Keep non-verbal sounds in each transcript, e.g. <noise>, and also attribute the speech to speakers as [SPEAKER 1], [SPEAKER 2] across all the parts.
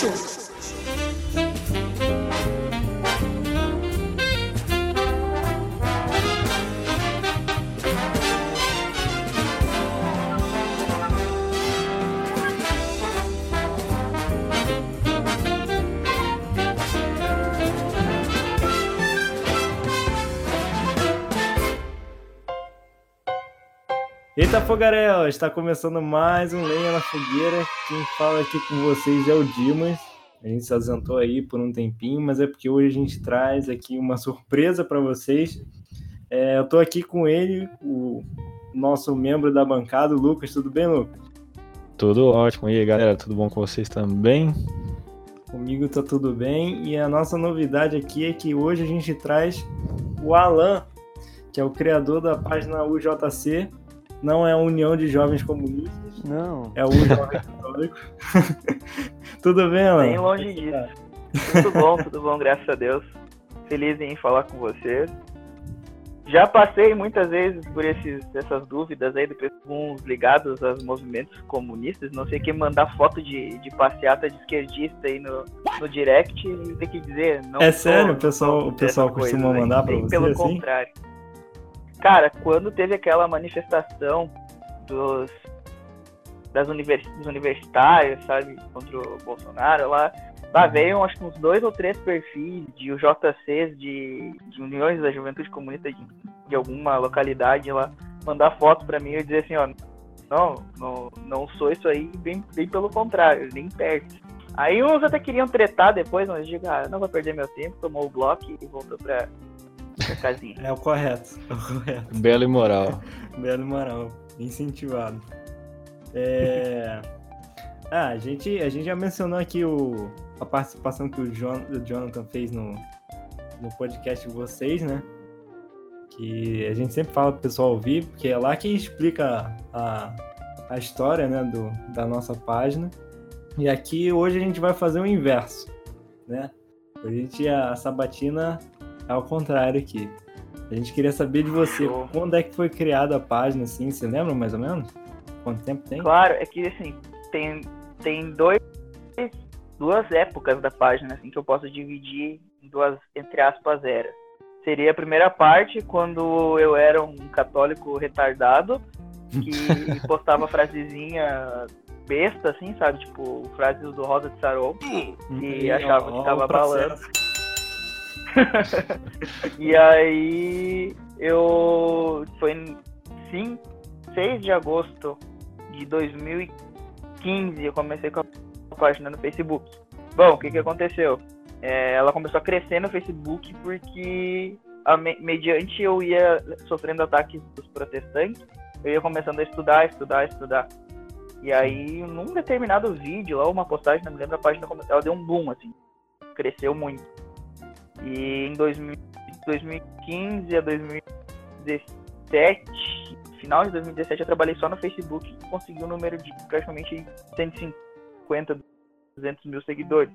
[SPEAKER 1] хочу.
[SPEAKER 2] Eita Fogarel, está começando mais um Lenha na Fogueira. Quem fala aqui com vocês é o Dimas. A gente se ausentou aí por um tempinho, mas é porque hoje a gente traz aqui uma surpresa para vocês. É, eu estou aqui com ele, o nosso membro da bancada, o Lucas. Tudo bem, Lucas?
[SPEAKER 3] Tudo ótimo. E aí, galera, tudo bom com vocês também?
[SPEAKER 2] Comigo tá tudo bem. E a nossa novidade aqui é que hoje a gente traz o Alan, que é o criador da página UJC, não é a União de Jovens Comunistas.
[SPEAKER 3] Não.
[SPEAKER 2] É o Jovem <laughs> Católico. <laughs> tudo bem, Alan?
[SPEAKER 4] Bem longe disso. Tudo bom, tudo bom, graças a Deus. Feliz em falar com vocês. Já passei muitas vezes por esses, essas dúvidas aí de alguns ligados aos movimentos comunistas. Não sei quem mandar foto de, de passeata de esquerdista aí no, no direct, tem que dizer. Não
[SPEAKER 2] é sério? O pessoal, o pessoal costuma mandar para você
[SPEAKER 4] Pelo
[SPEAKER 2] assim?
[SPEAKER 4] contrário. Cara, quando teve aquela manifestação dos, das univers, dos universitários, sabe, contra o Bolsonaro lá, lá veio acho que uns dois ou três perfis de UJCs de, de Uniões da Juventude Comunista de, de alguma localidade lá, mandar foto para mim e dizer assim, ó, não, não, não sou isso aí, bem, bem pelo contrário, nem perto. Aí uns até queriam tretar depois, mas eu digo, ah, não vou perder meu tempo, tomou o bloco e voltou pra, casinha.
[SPEAKER 2] É o correto. É <laughs> o correto.
[SPEAKER 3] Belo e moral.
[SPEAKER 2] Belo e moral. Incentivado. É... <laughs> Ah, a gente, a gente já mencionou aqui o, a participação que o, Jon, o Jonathan fez no, no podcast de vocês, né? Que a gente sempre fala pro pessoal ouvir, porque é lá que explica a, a história né, do, da nossa página. E aqui hoje a gente vai fazer o inverso, né? A gente, a sabatina ao contrário aqui. A gente queria saber de você,
[SPEAKER 4] Show.
[SPEAKER 2] quando é que foi criada a página, assim, você lembra mais ou menos? Quanto tempo tem?
[SPEAKER 4] Claro, é que assim, tem, tem dois, duas épocas da página assim, que eu posso dividir em duas, entre aspas, eras. Seria a primeira parte, quando eu era um católico retardado, que <laughs> postava frasezinha besta, assim, sabe? Tipo, frases do Rosa de Sarou, e achava que tava balando. <laughs> e aí eu foi em 5, 6 de agosto de 2015 eu comecei com a página no Facebook. Bom, o que que aconteceu? É, ela começou a crescer no Facebook porque a me- mediante eu ia sofrendo ataques dos protestantes, eu ia começando a estudar, estudar, estudar. E aí, num determinado vídeo, lá uma postagem, não me lembro a página, ela deu um boom, assim. Cresceu muito. E em 2000 2015 a 2017, final de 2017, eu trabalhei só no Facebook e consegui um número de praticamente 150, 200 mil seguidores.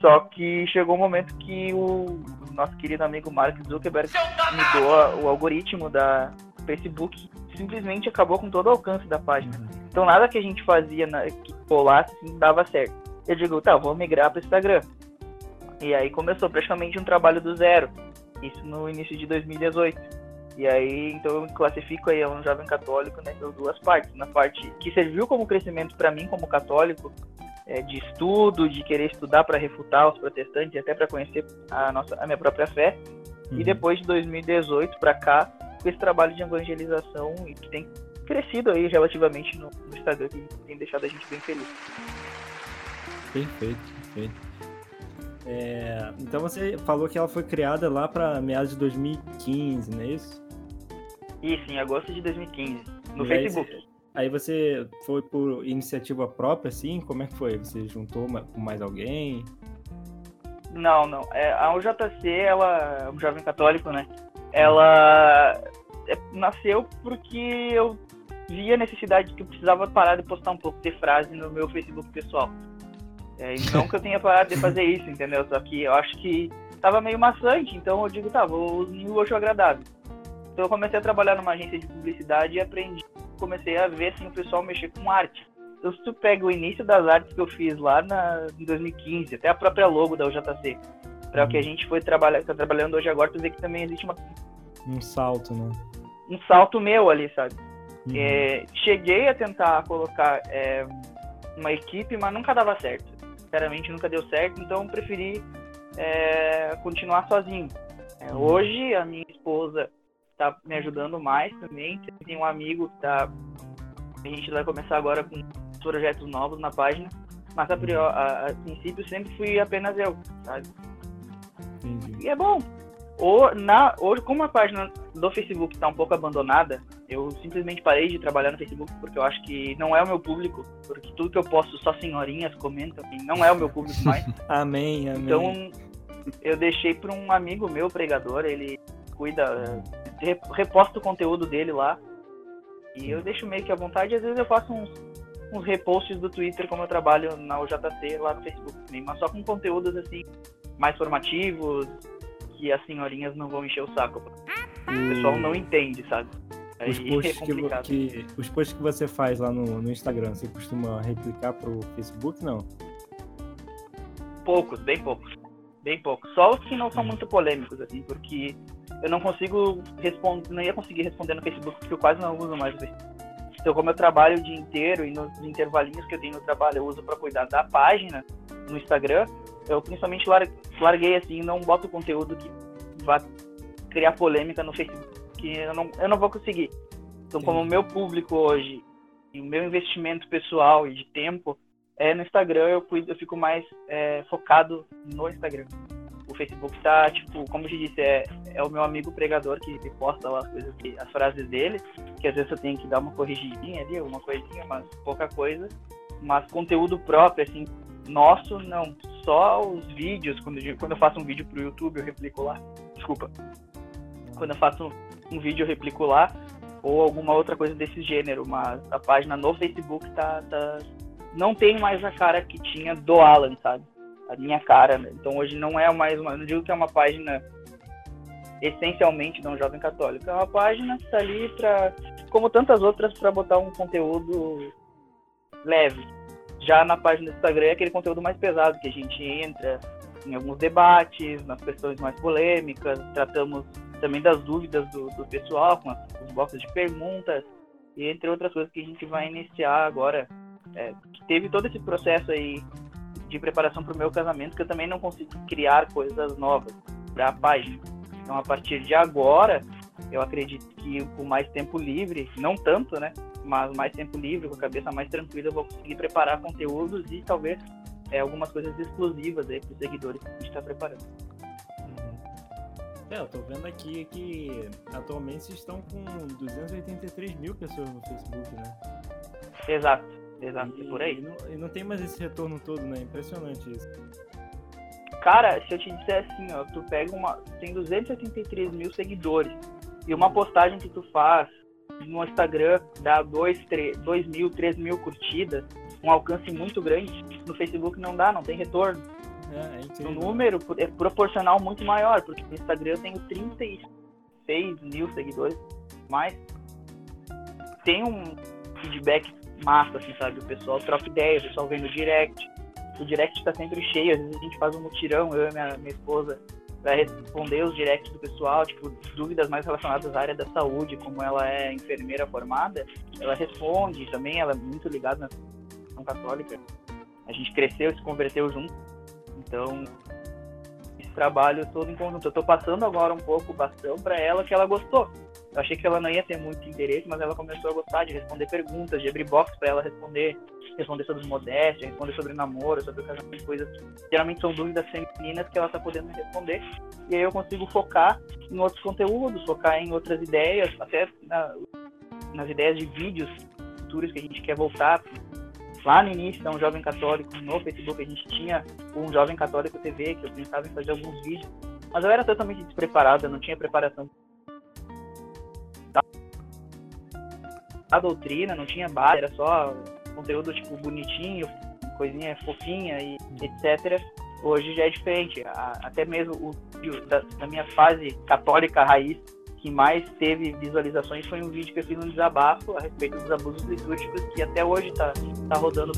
[SPEAKER 4] Só que chegou um momento que o nosso querido amigo Mark Zuckerberg mudou o algoritmo da Facebook e simplesmente acabou com todo o alcance da página. Então nada que a gente fazia na, que colasse assim, dava certo. Eu digo, tá, vou migrar para o Instagram. E aí começou praticamente um trabalho do zero. Isso no início de 2018. E aí, então eu me classifico aí a um jovem católico nessas duas partes. Na parte que serviu como crescimento para mim como católico, é, de estudo, de querer estudar para refutar os protestantes e até para conhecer a nossa a minha própria fé. E
[SPEAKER 2] Uhum.
[SPEAKER 4] depois de 2018 para cá, com esse trabalho de evangelização e que tem crescido aí relativamente no, no Instagram, que tem deixado a gente bem feliz.
[SPEAKER 2] Perfeito, perfeito. É, então você falou que ela foi criada lá para meados de 2015, não é isso?
[SPEAKER 4] Isso, em agosto de 2015, no
[SPEAKER 2] E aí
[SPEAKER 4] Facebook.
[SPEAKER 2] você- Aí você foi por iniciativa própria, assim? Como é que foi? Você juntou com mais alguém?
[SPEAKER 4] Não, não. É, a UJC, ela é um jovem católico, né? Ela é, nasceu porque eu vi a necessidade que eu precisava parar de postar um pouco de frase no meu Facebook pessoal. É, e eu tenha parado de fazer isso, entendeu? Só que eu acho que tava meio maçante, então eu digo, tá, vou unir o útil ao agradável. Então eu comecei a trabalhar numa agência de publicidade e aprendi, comecei a ver assim, o pessoal mexer com arte. se tu pega o início das artes que eu fiz lá na, em 2015, até a própria logo da UJC, para o que a gente foi trabalhar, tá trabalhando hoje agora, tu vê que também existe uma,
[SPEAKER 2] Um salto, né?
[SPEAKER 4] um salto meu ali, sabe?
[SPEAKER 2] Uhum.
[SPEAKER 4] É, cheguei a tentar colocar é, uma equipe, mas nunca dava certo. Sinceramente, nunca deu certo, então preferi é, continuar sozinho. É,
[SPEAKER 2] Uhum.
[SPEAKER 4] Hoje, a minha esposa está me ajudando mais também. Tem um amigo que tá. A gente vai começar agora com projetos novos na página, mas a, priori, a, a princípio sempre fui apenas eu, sabe?
[SPEAKER 2] Entendi.
[SPEAKER 4] E é bom. Ou, na, hoje, como a página do Facebook está um pouco abandonada, eu simplesmente parei de trabalhar no Facebook porque eu acho que não é o meu público, porque tudo que eu posto só senhorinhas comentam e não é o meu público <laughs> mais.
[SPEAKER 2] Amém, amém.
[SPEAKER 4] Então eu deixei para um amigo meu, pregador, ele cuida, eh, re- reposta o conteúdo dele lá. E eu deixo meio que à vontade, às vezes eu faço uns, uns reposts do Twitter como eu trabalho na UJC lá no Facebook mas só com conteúdos assim mais formativos, que as senhorinhas não vão encher o saco. O pessoal não entende, sabe? Aí
[SPEAKER 2] os
[SPEAKER 4] é
[SPEAKER 2] posts que, vo-
[SPEAKER 4] complicado.
[SPEAKER 2] que- os posts que você faz lá no, no Instagram, você costuma replicar pro Facebook, não?
[SPEAKER 4] Poucos, bem poucos. Bem poucos. Só os que não são muito polêmicos, assim, porque eu não consigo responder, não ia conseguir responder no Facebook, porque eu quase não uso mais o Facebook. Então, como eu trabalho o dia inteiro e nos intervalinhos que eu tenho no trabalho eu uso para cuidar da página no Instagram, eu principalmente lar- larguei assim, não boto conteúdo que vá criar polêmica no Facebook, que eu não, eu não vou conseguir. Então, como o meu público hoje e o meu investimento pessoal e de tempo é no Instagram, eu, eu fico mais é, focado no Instagram. O Facebook tá, tipo, como eu te disse, é, é o meu amigo pregador que me posta lá as coisas, que- as frases dele, que às vezes eu tenho que dar uma corrigidinha ali, alguma coisinha, mas pouca coisa. Mas conteúdo próprio, assim, nosso, não. Só os vídeos, quando eu, quando eu faço um vídeo pro YouTube, eu replico lá. Desculpa. Quando eu faço um, vídeo, eu replico lá. Ou alguma outra coisa desse gênero, mas a página no Facebook tá, tá, não tem mais a cara que tinha do Alan, sabe? A minha cara, né? Então hoje não é mais uma. Não digo que é uma página essencialmente de um jovem católico. É uma página que tá ali pra. Como tantas outras, para botar um conteúdo leve. Já na página do Instagram é aquele conteúdo mais pesado, que a gente entra em alguns debates, nas questões mais polêmicas, tratamos também das dúvidas do, do pessoal, com as, os boxes de perguntas, e entre outras coisas que a gente vai iniciar agora é, que teve todo esse processo aí de preparação para o meu casamento que eu também não consigo criar coisas novas para a página. Então, a partir de agora, eu acredito que com mais tempo livre, não tanto, né? Mas mais tempo livre, com a cabeça mais tranquila, eu vou conseguir preparar conteúdos e talvez é, algumas coisas exclusivas aí para os seguidores que a gente está preparando.
[SPEAKER 2] É, eu tô vendo aqui que atualmente estão com 283 mil pessoas no Facebook, né?
[SPEAKER 4] Exato, exato,
[SPEAKER 2] E,
[SPEAKER 4] por aí.
[SPEAKER 2] E não, e não tem mais esse retorno todo, né? Impressionante isso.
[SPEAKER 4] Cara, se eu te disser assim, ó, tu pega uma. Tem 283 mil seguidores. E uma postagem que tu faz no Instagram dá 2, 3, 2 mil, 3 mil curtidas, um alcance muito grande. No Facebook não dá, não tem retorno.
[SPEAKER 2] É, é
[SPEAKER 4] O número é proporcional muito maior, porque no Instagram eu tenho 36 mil seguidores, mas tem um feedback massa, assim, sabe? O pessoal troca ideia, o pessoal vem no direct. O direct tá sempre cheio, às vezes a gente faz um mutirão, eu e minha, minha esposa, pra responder os directs do pessoal, tipo, dúvidas mais relacionadas à área da saúde, como ela é enfermeira formada, ela responde também, ela é muito ligada na católica. A gente cresceu, se converteu junto. Então, trabalho todo em conjunto. Eu tô passando agora um pouco o bastão para ela que ela gostou. Eu achei que ela não ia ter muito interesse, mas ela começou a gostar de responder perguntas, de abrir box para ela responder, responder sobre modéstia, responder sobre namoro, sobre casamento, coisas geralmente são dúvidas femininas que ela tá podendo responder. E aí eu consigo focar em outros conteúdos, focar em outras ideias, até na- nas ideias de vídeos futuros que a gente quer voltar. Lá no início, da um jovem católico, no Facebook, a gente tinha um jovem católico TV, que eu pensava em fazer alguns vídeos, mas eu era totalmente despreparado, eu não tinha preparação a doutrina, não tinha base, era só conteúdo tipo bonitinho, coisinha fofinha e etc. Hoje já é diferente, até mesmo o da, da minha fase católica raiz, que mais teve visualizações foi um vídeo que eu fiz um desabafo a respeito dos abusos litúrgicos que até hoje está tá rodando.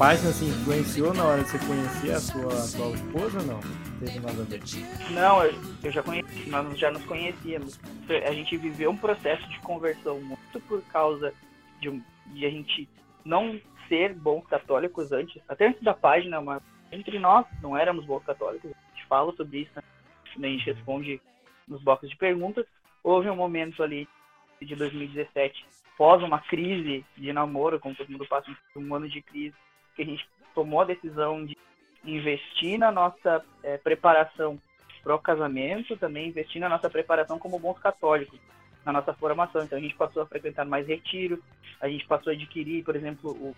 [SPEAKER 2] Página se influenciou na hora de você conhecer a sua atual esposa ou não? Teve nada a ver?
[SPEAKER 4] Não, eu, já conheci, nós já nos conhecíamos. A gente viveu um processo de conversão muito por causa de, um, de a gente não ser bons católicos antes, até antes da página, mas entre nós não éramos bons católicos. A gente fala sobre isso, né? a gente responde nos blocos de perguntas. Houve um momento ali de 2017, pós uma crise de namoro, como todo mundo passa um ano de crise, que a gente tomou a decisão de investir na nossa é, preparação para o casamento, também investir na nossa preparação como bons católicos, na nossa formação. Então a gente passou a frequentar mais retiro, a gente passou a adquirir, por exemplo, o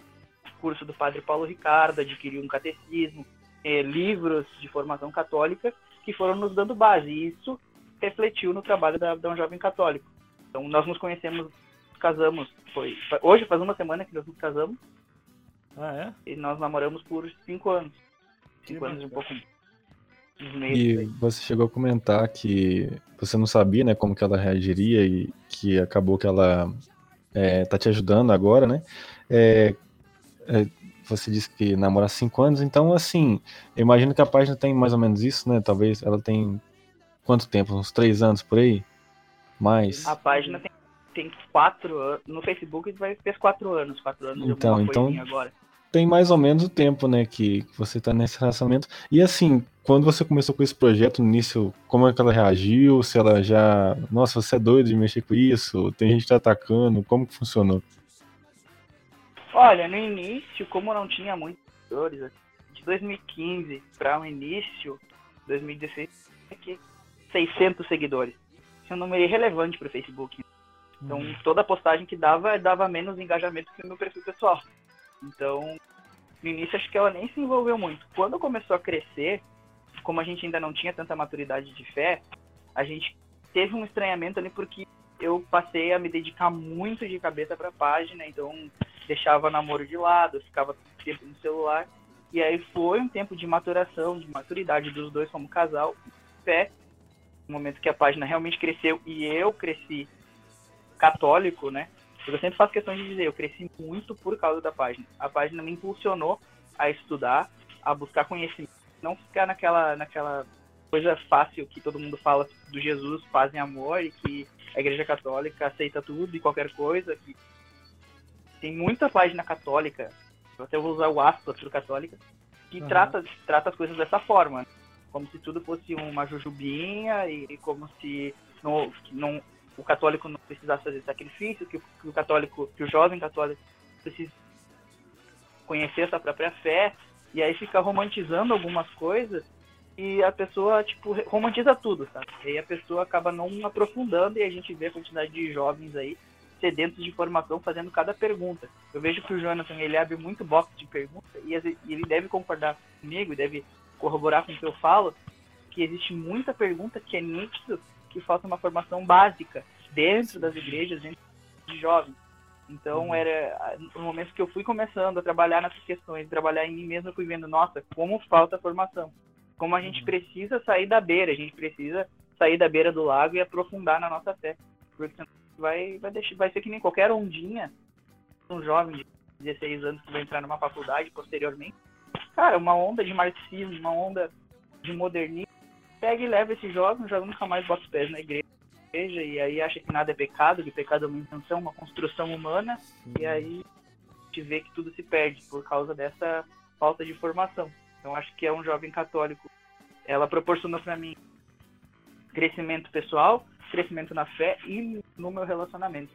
[SPEAKER 4] curso do Padre Paulo Ricardo, adquirir um catecismo, é, livros de formação católica que foram nos dando base. E isso refletiu no trabalho da, da um jovem católico. Então nós nos conhecemos, casamos, foi hoje faz uma semana que nós nos casamos
[SPEAKER 2] ah,
[SPEAKER 4] é? E nós namoramos por cinco anos. Cinco anos e um pouco.
[SPEAKER 3] E você chegou a comentar que você não sabia, né, como que ela reagiria e que acabou que ela é, tá te ajudando agora, né? É, é, você disse que namora há cinco anos, então assim, eu imagino que a página tem mais ou menos isso, né? Talvez ela tem quanto tempo? Uns três anos por aí? Mais?
[SPEAKER 4] A página tem, tem quatro anos. No Facebook vai fez quatro anos, quatro anos
[SPEAKER 3] então, então, agora tem mais ou menos o tempo, né, que você tá nesse relacionamento. E assim, quando você começou com esse projeto no início, como é que ela reagiu? Se ela já, nossa, você é doido de mexer com isso? Tem gente te atacando? Como que funcionou?
[SPEAKER 4] Olha, no início, como não tinha muitos seguidores, de 2015 para o início, 2016, aqui 600 seguidores. Isso é um número irrelevante para o Facebook. Então, hum. toda postagem que dava, dava menos engajamento que o meu perfil pessoal. Então, no início acho que ela nem se envolveu muito. Quando começou a crescer, como a gente ainda não tinha tanta maturidade de fé, a gente teve um estranhamento ali porque eu passei a me dedicar muito de cabeça para a página, então deixava namoro de lado, ficava tempo no celular. E aí foi um tempo de maturação, de maturidade dos dois como casal, fé, no momento que a página realmente cresceu e eu cresci católico, né? Eu sempre faço questão de dizer, eu cresci muito por causa da página. A página me impulsionou a estudar, a buscar conhecimento, não ficar naquela, naquela coisa fácil que todo mundo fala do Jesus, paz e amor, e que a Igreja Católica aceita tudo e qualquer coisa. Que... Tem muita página católica, eu até vou usar o aspas para católica, que uhum. trata, trata as coisas dessa forma. Como se tudo fosse uma jujubinha e, e como se não, não, o católico não precisasse fazer sacrifício, que, o católico, que o jovem católico precisa conhecer essa própria fé, e aí fica romantizando algumas coisas e a pessoa, tipo, romantiza tudo, sabe? E aí a pessoa acaba não aprofundando e a gente vê a quantidade de jovens aí sedentos de informação fazendo cada pergunta. Eu vejo que o Jonathan, ele abre muito box de perguntas e ele deve concordar comigo, deve corroborar com o que eu falo, que existe muita pergunta que é nítido que falta uma formação básica dentro das igrejas, dentro de jovens. Então, uhum. era no momento que eu fui começando a trabalhar nessas questões, trabalhar em mim mesmo, eu fui vendo, nossa, como falta formação. Como a gente uhum. precisa sair da beira, a gente precisa sair da beira do lago e aprofundar na nossa fé. Porque senão vai, vai, deixar, vai ser que nem qualquer ondinha, um jovem de 16 anos que vai entrar numa faculdade posteriormente. Cara, uma onda de marxismo, uma onda de modernismo, pega e leva esse jovem, o jovem nunca mais bota os pés na igreja e aí acha que nada é pecado, que pecado é uma intenção, uma construção humana, Sim. e aí a gente vê que tudo se perde por causa dessa falta de formação. Então acho que é um jovem católico ela proporcionou para mim crescimento pessoal, crescimento na fé e no meu relacionamento.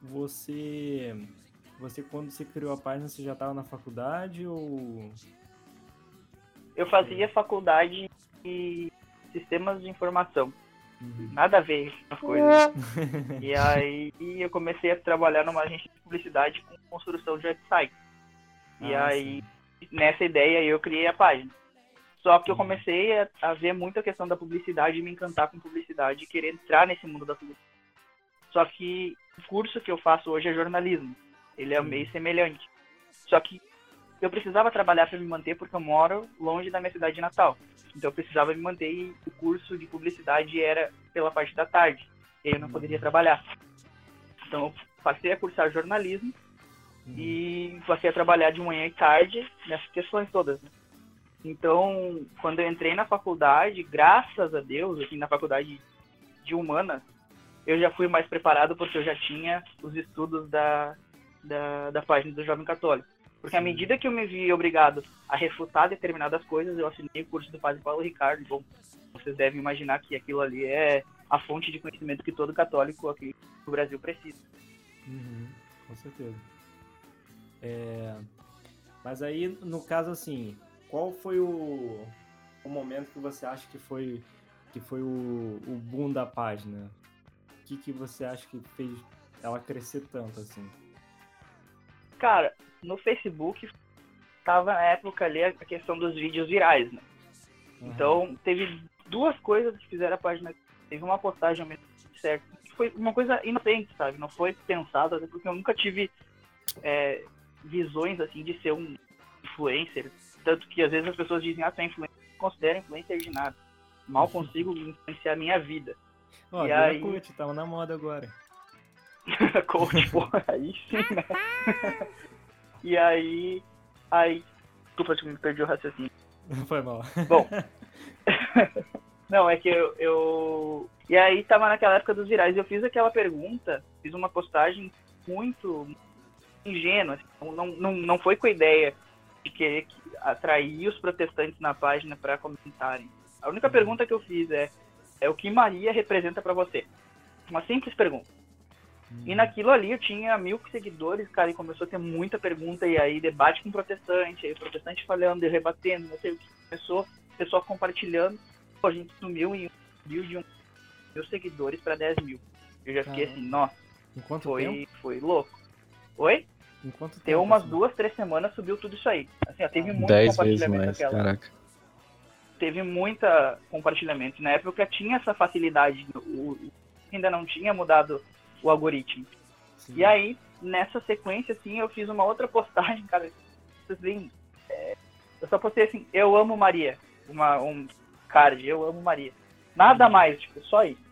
[SPEAKER 2] Você, você quando você criou a página, você já estava na faculdade ou?
[SPEAKER 4] Eu fazia faculdade de sistemas de informação. Uhum. Nada a ver as coisas. <laughs> e aí eu comecei a trabalhar numa agência de publicidade com construção de website. E ah, aí, sim. nessa ideia, eu criei a página. Só que eu comecei a, a, ver muita questão da publicidade e me encantar com publicidade e querer entrar nesse mundo da publicidade. Só que o curso que eu faço hoje é jornalismo. Ele é meio semelhante. Só que eu precisava trabalhar para me manter porque eu moro longe da minha cidade de Natal. Então eu precisava me manter e o curso de publicidade era pela parte da tarde. E eu não poderia trabalhar. Então eu passei a cursar jornalismo uhum. e passei a trabalhar de manhã e tarde nessas questões todas. Né? Então, quando eu entrei na faculdade, graças a Deus, assim, na faculdade de humanas, eu já fui mais preparado porque eu já tinha os estudos da, da, da página do Jovem Católico. Porque à medida que eu me vi obrigado a refutar determinadas coisas, eu assinei o curso do Padre Paulo Ricardo. Bom, vocês devem imaginar que aquilo ali é a fonte de conhecimento que todo católico aqui no Brasil precisa.
[SPEAKER 2] Uhum, com certeza. É... Mas aí, no caso, assim, qual foi o, o momento que você acha que foi, que foi o, o boom da página? O que, que você acha que fez ela crescer tanto, assim?
[SPEAKER 4] Cara, no Facebook tava na época ali a questão dos vídeos virais, né? Uhum. Então, teve duas coisas que fizeram a página. Teve uma postagem certo, que foi uma coisa inocente, sabe? Não foi pensada, até porque eu nunca tive é, visões, assim, de ser um influencer. Tanto que às vezes as pessoas dizem, ah, tu é influencer, não considero influencer de nada. Mal consigo influenciar a minha vida.
[SPEAKER 2] Ó, e aí... coach, tava na moda agora. <laughs>
[SPEAKER 4] coach, porra, aí sim, né? E aí. Aí. Desculpa, me perdi o raciocínio. <laughs>
[SPEAKER 2] Foi mal.
[SPEAKER 4] Bom. <laughs> Não, é que eu, eu. E aí tava naquela época dos virais e eu fiz aquela pergunta, fiz uma postagem muito ingênua. Assim, não, não, não foi com a ideia de querer atrair os protestantes na página para comentarem. A única pergunta que eu fiz é, é o que Maria representa para você? Uma simples pergunta. E naquilo ali eu tinha mil seguidores, cara, e começou a ter muita pergunta, e aí debate com protestante, aí o protestante falando, e rebatendo, não sei o que. Começou, o pessoal compartilhando. Pô, a gente sumiu em mil de um mil seguidores para 10 mil. Eu já fiquei assim, nossa.
[SPEAKER 2] Enquanto
[SPEAKER 4] foi,
[SPEAKER 2] tempo?
[SPEAKER 4] foi louco. Oi?
[SPEAKER 2] Enquanto tempo?
[SPEAKER 4] Deu umas assim? duas, três semanas, subiu tudo isso aí. Assim, ó, teve muito
[SPEAKER 3] Dez compartilhamento vezes mais, caraca.
[SPEAKER 4] Teve muita compartilhamento. Na época tinha essa facilidade. O, ainda não tinha mudado o algoritmo. Sim. E aí, nessa sequência, assim, eu fiz uma outra postagem, <laughs> cara. Vocês veem, é, eu só postei assim, eu amo Maria. Uma, um card, eu amo Maria. Nada mais, tipo, só isso.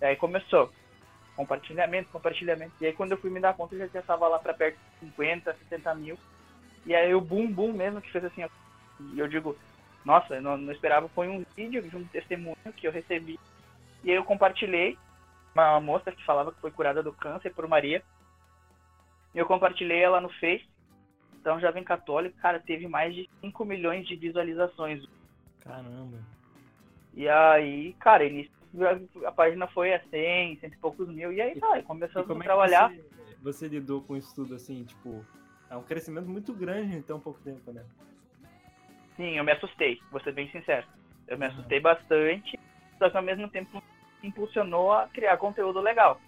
[SPEAKER 4] E aí começou. Compartilhamento, compartilhamento. E aí quando eu fui me dar conta, eu já estava lá para perto de 50, 60 mil. E aí o boom, boom mesmo, que fez assim, e eu digo, nossa, eu não, não esperava, foi um vídeo de um testemunho que eu recebi. E aí eu compartilhei, uma moça que falava que foi curada do câncer por Maria. Eu compartilhei ela no Face. Então, Jovem Católico, cara, teve mais de 5 milhões de visualizações.
[SPEAKER 2] Caramba.
[SPEAKER 4] E aí, cara, início, a página foi a 100, cento e poucos mil. E aí, tá, começamos a é trabalhar.
[SPEAKER 2] Você, você, lidou com isso tudo assim, tipo, é um crescimento muito grande em tão pouco tempo, né?
[SPEAKER 4] Sim, eu me assustei, vou ser bem sincero. Eu me assustei bastante, só que ao mesmo tempo impulsionou a criar conteúdo legal.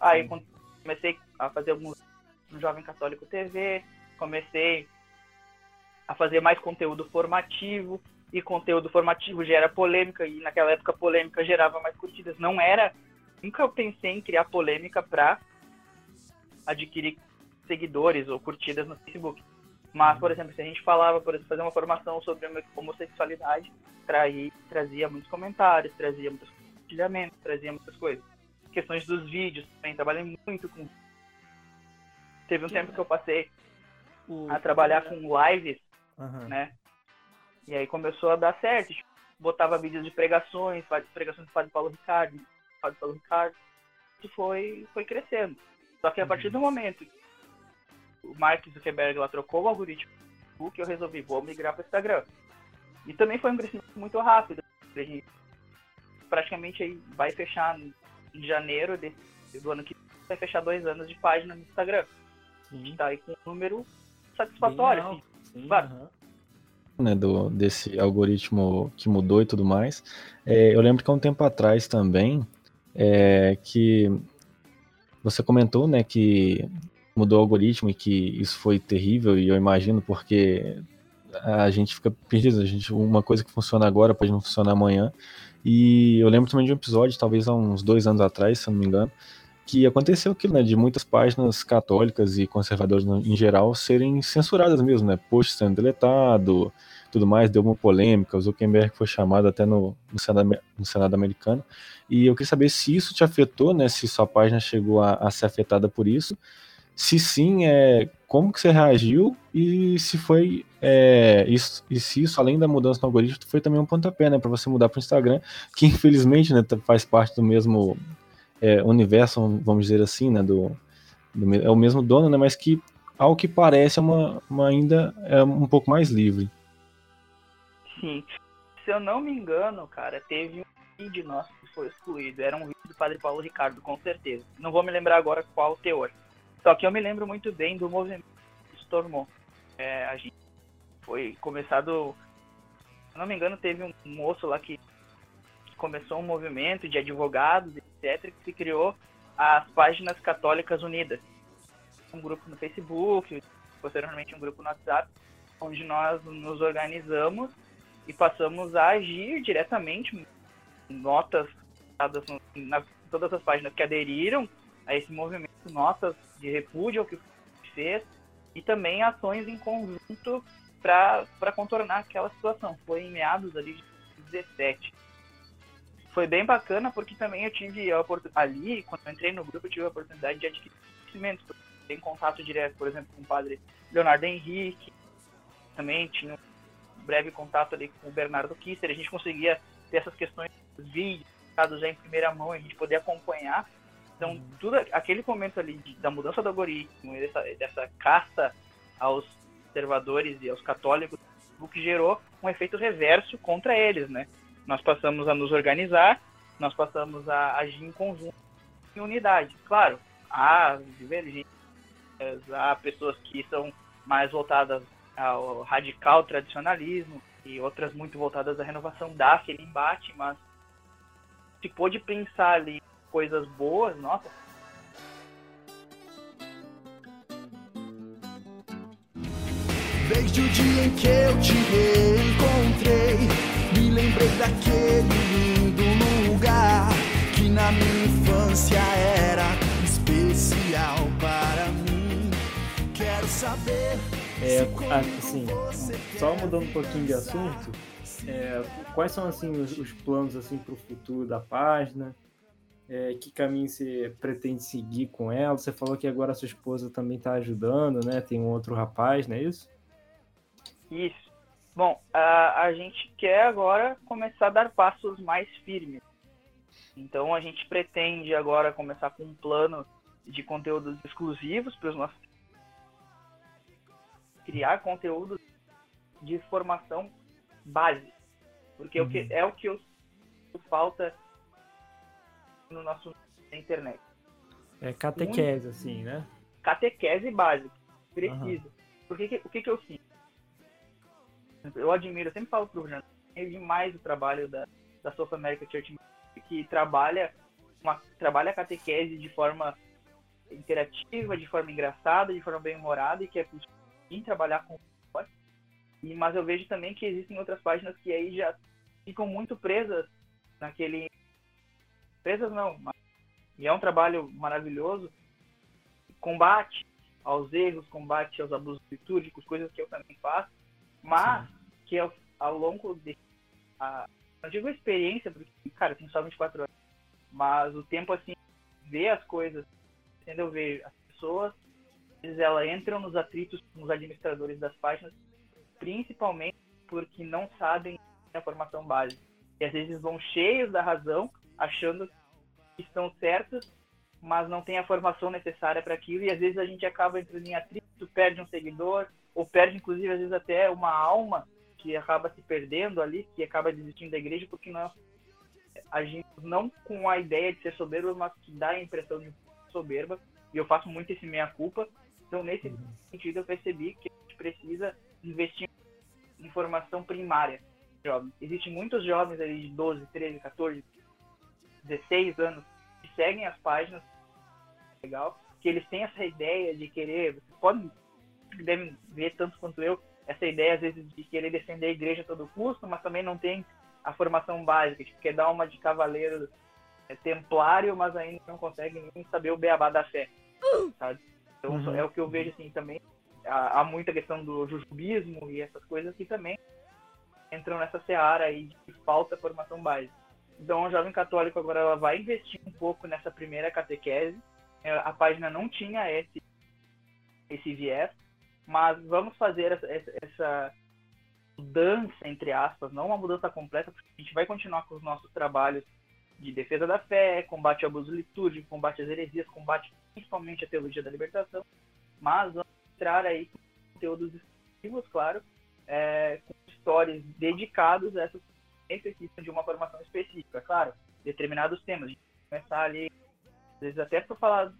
[SPEAKER 4] Aí Sim. comecei a fazer alguns no Jovem Católico TV, comecei a fazer mais conteúdo formativo, e conteúdo formativo gera polêmica, e naquela época polêmica gerava mais curtidas. Não era. Nunca eu pensei em criar polêmica para adquirir seguidores ou curtidas no Facebook. Mas, por exemplo, se a gente falava, por exemplo, fazer uma formação sobre homossexualidade, traí, trazia muitos comentários, trazia muitas compartilhamento, trazia muitas coisas. Questões dos vídeos também, trabalhei muito com. Teve um que tempo que eu passei o... a trabalhar com lives, uhum. né? E aí começou a dar certo. Tipo, botava vídeos de pregações, pregações do Padre Paulo Ricardo, Padre Paulo Ricardo. Isso foi, foi crescendo. Só que a partir do momento que o Mark Zuckerberg lá trocou o algoritmo que eu resolvi, vou migrar para o Instagram. E também foi um crescimento muito rápido. A gente praticamente aí vai fechar em janeiro desse, do ano que vai fechar dois anos de página no Instagram. Sim. A gente tá aí com um número satisfatório. Assim. Sim, claro. Uhum.
[SPEAKER 3] Né, do, desse algoritmo que mudou e tudo mais. É, eu lembro que há um tempo atrás também é, que você comentou né, que mudou o algoritmo e que isso foi terrível, e eu imagino porque a gente fica perdido, a gente, uma coisa que funciona agora pode não funcionar amanhã. E eu lembro também de um episódio, talvez há uns dois anos atrás, se eu não me engano, que aconteceu aquilo, né, de muitas páginas católicas e conservadoras em geral serem censuradas mesmo, né, post sendo deletado, tudo mais, deu uma polêmica, o Zuckerberg foi chamado até no, no, Senado, no Senado americano, e eu queria saber se isso te afetou, né, se sua página chegou a, a ser afetada por isso, se sim, é, como que você reagiu e se foi é, isso, e se isso, além da mudança no algoritmo, foi também um pontapé, né, para você mudar para o Instagram, que infelizmente, né, faz parte do mesmo é, universo, vamos dizer assim, né, do, do, é o mesmo dono, né, mas que ao que parece é uma, uma ainda é um pouco mais livre.
[SPEAKER 4] Sim. Se eu não me engano, cara, teve um vídeo nosso que foi excluído. Era um vídeo do Padre Paulo Ricardo, com certeza. Não vou me lembrar agora qual teor. Só que eu me lembro muito bem do movimento que se tornou. É, a gente foi começado. Se não me engano, teve um moço lá que, que começou um movimento de advogados, etc., que se criou as Páginas Católicas Unidas. Um grupo no Facebook, posteriormente um grupo no WhatsApp, onde nós nos organizamos e passamos a agir diretamente. Notas dadas na todas as páginas que aderiram a esse movimento, notas de repúdio ao que fez e também ações em conjunto para contornar aquela situação. Foi em meados ali de 17. Foi bem bacana porque também eu tive a oportunidade, ali, quando eu entrei no grupo, eu tive a oportunidade de adquirir conhecimento. Tem contato direto, por exemplo, com o padre Leonardo Henrique, também tinha um breve contato ali com o Bernardo Kisser, a gente conseguia ter essas questões vídeos, já em primeira mão, a gente poder acompanhar então, tudo aquele momento ali de, da mudança do algoritmo, dessa, dessa caça aos conservadores e aos católicos, o que gerou um efeito reverso contra eles, né? Nós passamos a nos organizar, nós passamos a agir em conjunto, em unidade. Claro, há divergências, há pessoas que são mais voltadas ao radical tradicionalismo e outras muito voltadas à renovação daquele embate, mas se pôde pensar ali coisas boas, nossa.
[SPEAKER 1] Desde o dia em que eu te encontrei, me lembrei daquele lindo lugar que na minha infância era especial para mim. Quero saber.
[SPEAKER 2] É, assim, só mudando um pouquinho de assunto, é, quais são assim os, os planos assim para o futuro da página? É, que caminho você pretende seguir com ela? Você falou que agora a sua esposa também está ajudando, né? Tem um outro rapaz, não é isso?
[SPEAKER 4] Isso. Bom, a, a gente quer agora começar a dar passos mais firmes. Então a gente pretende agora começar com um plano de conteúdos exclusivos para os nossos criar conteúdos de formação base, porque uhum. é o que eu falta no nosso na internet.
[SPEAKER 2] É catequese, assim, né?
[SPEAKER 4] Catequese básica. Precisa. Uhum. Porque que, o que, que eu sinto? Eu admiro, eu sempre falo pro Jean, é demais o trabalho da, da South America Church, que trabalha uma, trabalha a catequese de forma interativa, de forma engraçada, de forma bem humorada e que é possível trabalhar com e mas eu vejo também que existem outras páginas que aí já ficam muito presas naquele presas não, mas, e é um trabalho maravilhoso, combate aos erros, combate aos abusos litúrgicos, coisas que eu também faço, mas Sim. que ao, ao longo de a, não digo experiência, porque, cara, tem só 24 anos, mas o tempo, assim, ver as coisas, entendeu? Ver as pessoas, eles elas entram nos atritos com os administradores das páginas, principalmente porque não sabem a formação básica. E às vezes vão cheios da razão, achando que estão certos, mas não tem a formação necessária para aquilo, e às vezes a gente acaba entrando em atrito, perde um seguidor, ou perde, inclusive, às vezes até uma alma que acaba se perdendo ali, que acaba desistindo da igreja porque nós agimos não com a ideia de ser soberbo, mas que dá a impressão de soberba. E eu faço muito esse meia-culpa. Então, nesse uhum. sentido, eu percebi que a gente precisa investir em formação primária. Jovens. Existem muitos jovens ali de 12, 13, 14, 16 anos que seguem as páginas, legal, que eles têm essa ideia de querer, vocês podem, devem ver tanto quanto eu, essa ideia às vezes de querer defender a igreja a todo custo, mas também não tem a formação básica, tipo, quer dar uma de cavaleiro é, templário, mas ainda não consegue nem saber o beabá da fé, sabe? Então uhum. é o que eu vejo assim também. Há, há, muita questão do jujubismo e essas coisas que também entram nessa seara aí de falta formação básica. Então, o jovem católico agora ela vai investir um pouco nessa primeira catequese. É, a página não tinha esse esse viés, mas vamos fazer essa, essa mudança, entre aspas, não uma mudança completa, porque a gente vai continuar com os nossos trabalhos de defesa da fé, combate ao abuso litúrgico, combate às heresias, combate principalmente à teologia da libertação, mas vamos entrar aí com conteúdos exclusivos, claro, é, com histórias dedicados a essas necessitam de uma formação específica, claro, determinados temas. A gente começar ali, às vezes até para falar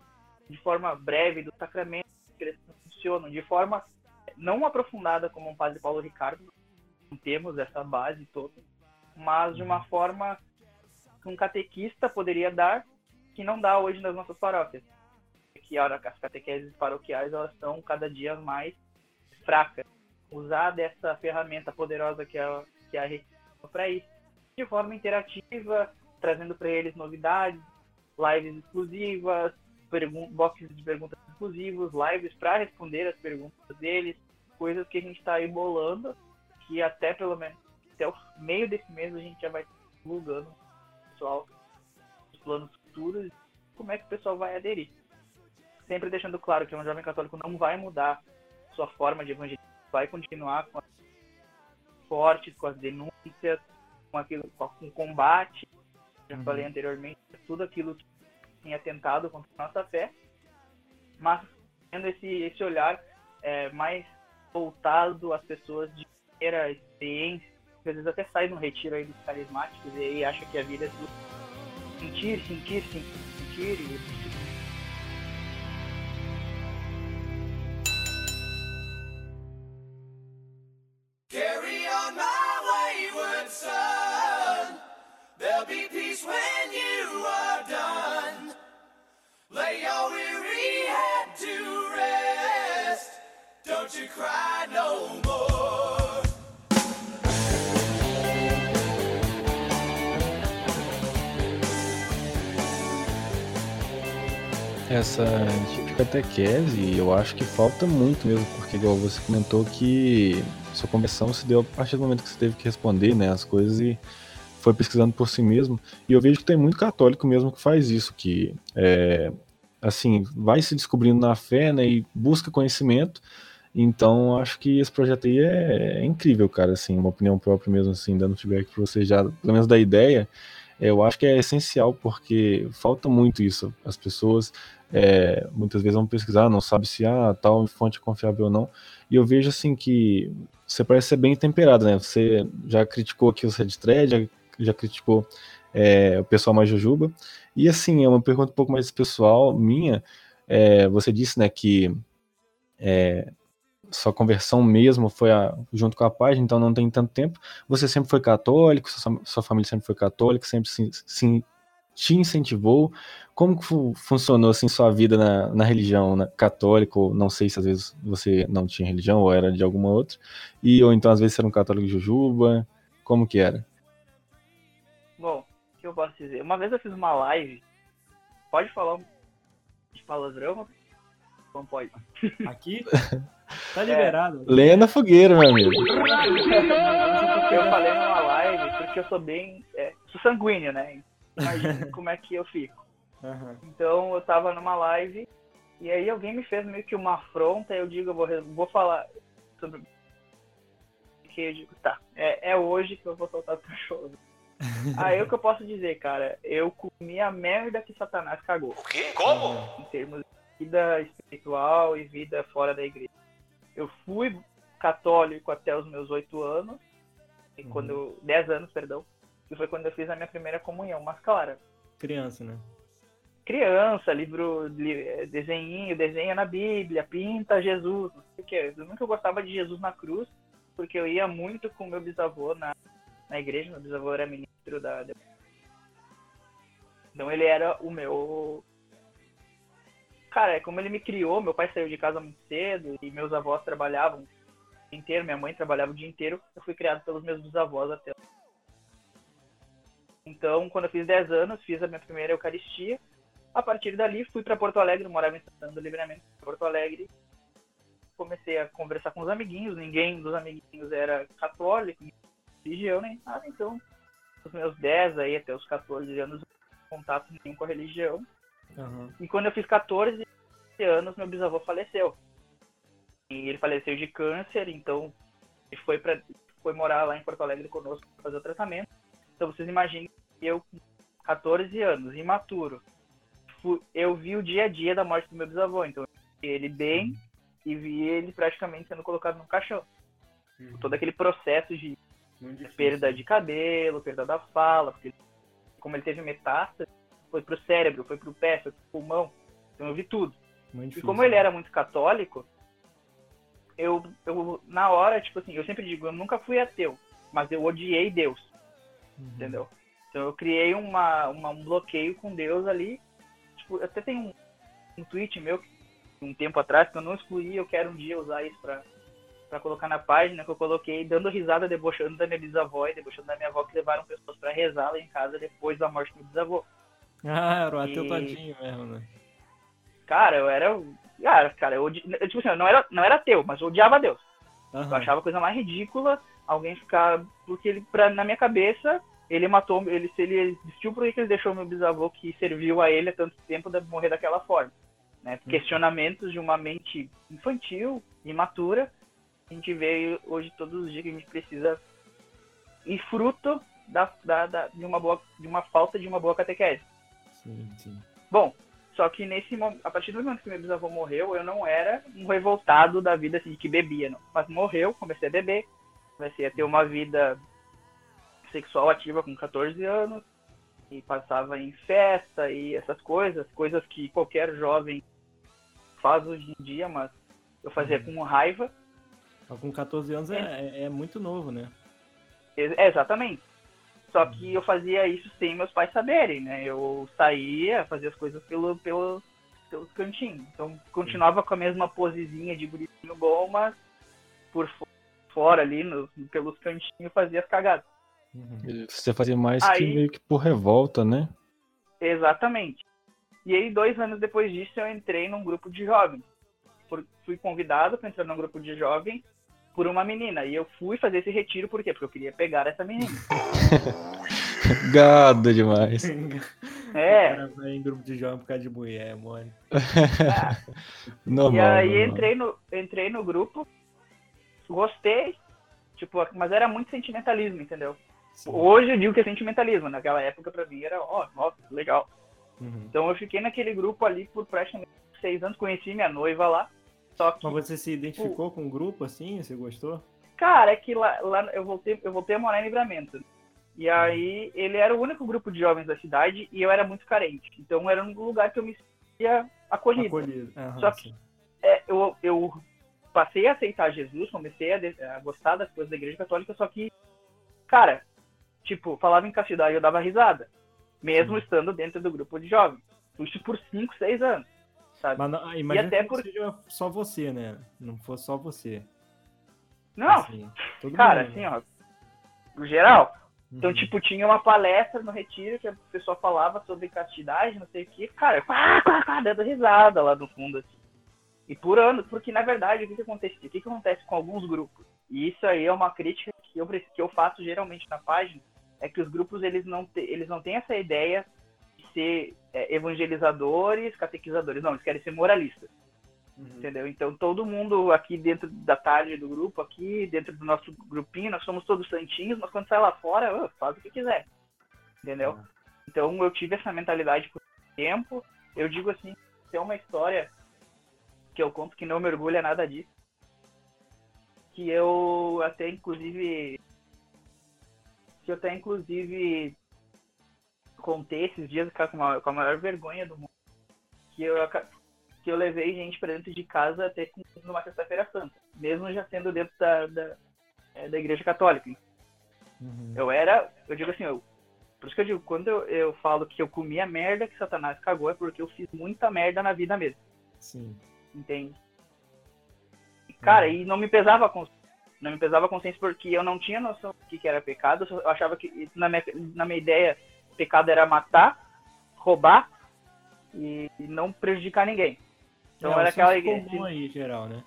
[SPEAKER 4] de forma breve do sacramento, que eles funcionam, de forma não aprofundada como o padre Paulo Ricardo, não temos essa base toda, mas de uma uhum. forma que um catequista poderia dar, que não dá hoje nas nossas paróquias. Que as catequeses paroquiais elas estão cada dia mais fracas. Usar dessa ferramenta poderosa que é, que é a para isso, de forma interativa, trazendo para eles novidades, lives exclusivas, boxes de perguntas exclusivos, lives para responder as perguntas deles, coisas que a gente está embolando que até pelo menos até o meio desse mês a gente já vai divulgando pessoal os planos futuros como é que o pessoal vai aderir. Sempre deixando claro que um jovem católico não vai mudar sua forma de evangelizar, vai continuar com fortes, com as denúncias, com aquilo, com o combate, já uhum. falei anteriormente, tudo aquilo que tem atentado contra a nossa fé, mas tendo esse, esse olhar é, mais voltado às pessoas de primeira experiência, às vezes até sai no retiro aí dos carismáticos e aí acha que a vida é tudo sentir, sentir, sentir, sentir e
[SPEAKER 3] essa de catequese, eu acho que falta muito mesmo, porque igual você comentou que sua conversão se deu a partir do momento que você teve que responder, né, as coisas e foi pesquisando por si mesmo. E eu vejo que tem muito católico mesmo que faz isso, que é, assim, vai se descobrindo na fé, né, e busca conhecimento. Então, acho que esse projeto aí é, é incrível, cara, assim, uma opinião própria mesmo, assim, dando feedback para você já, pelo menos da ideia, eu acho que é essencial, porque falta muito isso. As pessoas é, muitas vezes vão pesquisar, não sabe se ah, tal fonte é confiável ou não. E eu vejo assim que você parece ser bem temperado, né? Você já criticou aqui os Red Thread, já, já criticou é, o pessoal mais Jujuba. E assim, é uma pergunta um pouco mais pessoal minha. É, você disse, né, que é, sua conversão mesmo foi a, junto com a página, então não tem tanto tempo. Você sempre foi católico, sua, sua família sempre foi católica, sempre se, se, te incentivou? Como que funcionou assim sua vida na, na religião né? católica? Ou não sei se às vezes você não tinha religião ou era de alguma outra. E ou então às vezes você era um católico de Jujuba. Como que era?
[SPEAKER 4] Bom, o que eu posso dizer? Uma vez eu fiz uma live. Pode falar de palavrão? Não pode.
[SPEAKER 2] Aqui? <laughs> Tá liberado.
[SPEAKER 3] É. Lenha na fogueira, meu amigo.
[SPEAKER 4] eu falei numa live porque eu sou bem. É, sou sanguíneo, né? Imagina como é que eu fico. Uhum. Então eu tava numa live e aí alguém me fez meio que uma afronta, eu digo, eu vou, vou falar sobre. Que eu digo, tá, é, é hoje que eu vou soltar o cachorro. Aí o que eu posso dizer, cara, eu comi a merda que Satanás cagou.
[SPEAKER 1] O quê? Como?
[SPEAKER 4] Em termos de vida espiritual e vida fora da igreja. Eu fui católico até os meus oito anos, uhum. quando 10 anos, perdão, que foi quando eu fiz a minha primeira comunhão, mas claro.
[SPEAKER 2] Criança, né?
[SPEAKER 4] Criança, livro, desenho, desenha na Bíblia, pinta Jesus, não sei o. Eu nunca gostava de Jesus na cruz, porque eu ia muito com meu bisavô na, na igreja, meu bisavô era ministro da. Então ele era o meu. Cara, como ele me criou, meu pai saiu de casa muito cedo e meus avós trabalhavam o dia inteiro, minha mãe trabalhava o dia inteiro, eu fui criado pelos meus bisavós até. Então, quando eu fiz 10 anos, fiz a minha primeira Eucaristia. A partir dali, fui para Porto Alegre, morava em Santana do Livramento, Porto Alegre. Comecei a conversar com os amiguinhos, ninguém dos amiguinhos era católico, religião nem nada, então, os meus 10 aí até os 14 anos, contato nenhum com a religião. Uhum. E quando eu fiz 14 anos, meu bisavô faleceu. E ele faleceu de câncer, então ele foi para foi morar lá em Porto Alegre conosco para fazer o tratamento. Então vocês imaginem eu com 14 anos, imaturo, eu vi o dia a dia da morte do meu bisavô. Então, ele bem e vi ele praticamente sendo colocado no caixão. Uhum. Todo aquele processo de perda de cabelo, perda da fala, porque como ele teve metástase, foi pro cérebro, foi pro pé, foi pro pulmão. Então eu vi tudo. Muito e como ele era muito católico, eu, eu, na hora, tipo assim, eu sempre digo, eu nunca fui ateu, mas eu odiei Deus. Uhum. Entendeu? Então eu criei uma, uma, um bloqueio com Deus ali tipo, até tem um, um tweet meu um tempo atrás que eu não excluí, eu quero um dia usar isso pra, pra colocar na página, que eu coloquei dando risada, debochando da minha bisavó e debochando da minha avó que levaram pessoas pra rezar lá em casa depois da morte do meu bisavô.
[SPEAKER 2] Ah, era o ateu e... tadinho mesmo, né?
[SPEAKER 4] Cara, eu era. Cara, cara, eu, tipo assim, eu não era, não era ateu, mas eu odiava Deus. Uhum. Eu achava a coisa mais ridícula alguém ficar. Porque ele, pra, na minha cabeça, ele matou, ele, se ele existiu, por que ele deixou meu bisavô que serviu a ele há tanto tempo de morrer daquela forma? Né? Uhum. Questionamentos de uma mente infantil, imatura, a gente vê hoje todos os dias que a gente precisa e fruto da, da, da, de uma boa de uma falta de uma boa catequese. Sim, sim. Bom, só que nesse a partir do momento que meu bisavô morreu, eu não era um revoltado da vida assim, que bebia, não. Mas morreu, comecei a beber, comecei a ter uma vida sexual ativa com 14 anos e passava em festa e essas coisas, coisas que qualquer jovem faz hoje em dia, mas eu fazia uhum. com raiva.
[SPEAKER 2] Com 14 anos é, é, é muito novo, né?
[SPEAKER 4] É, exatamente. Só que eu fazia isso sem meus pais saberem, né? Eu saía, fazia as coisas pelo, pelo, pelos cantinhos. Então, continuava com a mesma posezinha de bonitinho bom, mas por fora ali, no, pelos cantinhos, fazia as cagadas.
[SPEAKER 3] Uhum. Você fazia mais aí, que meio que por revolta, né?
[SPEAKER 4] Exatamente. E aí, dois anos depois disso, eu entrei num grupo de jovens. Fui convidado para entrar num grupo de jovens por uma menina. E eu fui fazer esse retiro, por quê? Porque eu queria pegar essa menina. <laughs>
[SPEAKER 3] Gado demais.
[SPEAKER 4] É.
[SPEAKER 2] O cara vai em grupo de jovens por causa de mulher, mano.
[SPEAKER 4] Ah. <laughs> Normal, e aí normal. entrei no, entrei no grupo, gostei, tipo, mas era muito sentimentalismo, entendeu? Sim. Hoje eu digo que é sentimentalismo, naquela época pra mim era, ó, oh, nossa, legal. Uhum. Então eu fiquei naquele grupo ali por praticamente seis anos, conheci minha noiva lá. Só que,
[SPEAKER 2] Mas você se identificou com o grupo assim? Você gostou?
[SPEAKER 4] Cara, é que lá, lá eu, voltei, eu voltei a morar em Livramento. E uhum. aí ele era o único grupo de jovens da cidade e eu era muito carente. Então era um lugar que eu me sentia acolhido. acolhido. Uhum, Só que é, eu, eu passei a aceitar Jesus, comecei a, a, gostar das coisas da igreja católica, só que, cara, tipo, falava em castidade e eu dava risada. Mesmo Sim. estando dentro do grupo de jovens. Isso por 5, 6 anos. Sabe?
[SPEAKER 2] Mas não, e até que por... seja só você, né? Não fosse só você.
[SPEAKER 4] Não, assim, cara, mundo. assim, ó. No geral. Então, uhum. tipo, tinha uma palestra no retiro que a pessoa falava sobre castidade, não sei o que. Cara, eu quá, quá, quá, dando risada lá no fundo, assim. E por anos, porque na verdade, o que, que acontece? O que, que acontece com alguns grupos? E isso aí é uma crítica que eu, que eu faço geralmente na página, é que os grupos eles não, te, eles não têm essa ideia de ser é, evangelizadores, catequizadores, não, eles querem ser moralistas. Uhum. Entendeu? Então todo mundo aqui dentro da tarde do grupo, aqui dentro do nosso grupinho, nós somos todos santinhos, mas quando sai lá fora, faz o que quiser. Entendeu? Uhum. Então eu tive essa mentalidade por tempo. Eu digo assim, tem uma história que eu conto que não me orgulha nada disso. Que eu até inclusive que eu até inclusive contei esses dias com a, com a maior vergonha do mundo, que eu, que eu levei gente para dentro de casa até numa sexta-feira santa, mesmo já sendo dentro da, da, é, da igreja católica. Uhum. Eu era, eu digo assim, eu, por isso que eu digo, quando eu, eu falo que eu comi a merda que Satanás cagou, é porque eu fiz muita merda na vida mesmo.
[SPEAKER 2] Sim.
[SPEAKER 4] Entende? Cara, uhum. e não me pesava a consciência. Não me pesava a consciência porque eu não tinha noção do que era pecado. Eu achava que, na minha, na minha ideia, pecado era matar, roubar e não prejudicar ninguém.
[SPEAKER 2] Então é, era aquela igreja. aí, geral, né?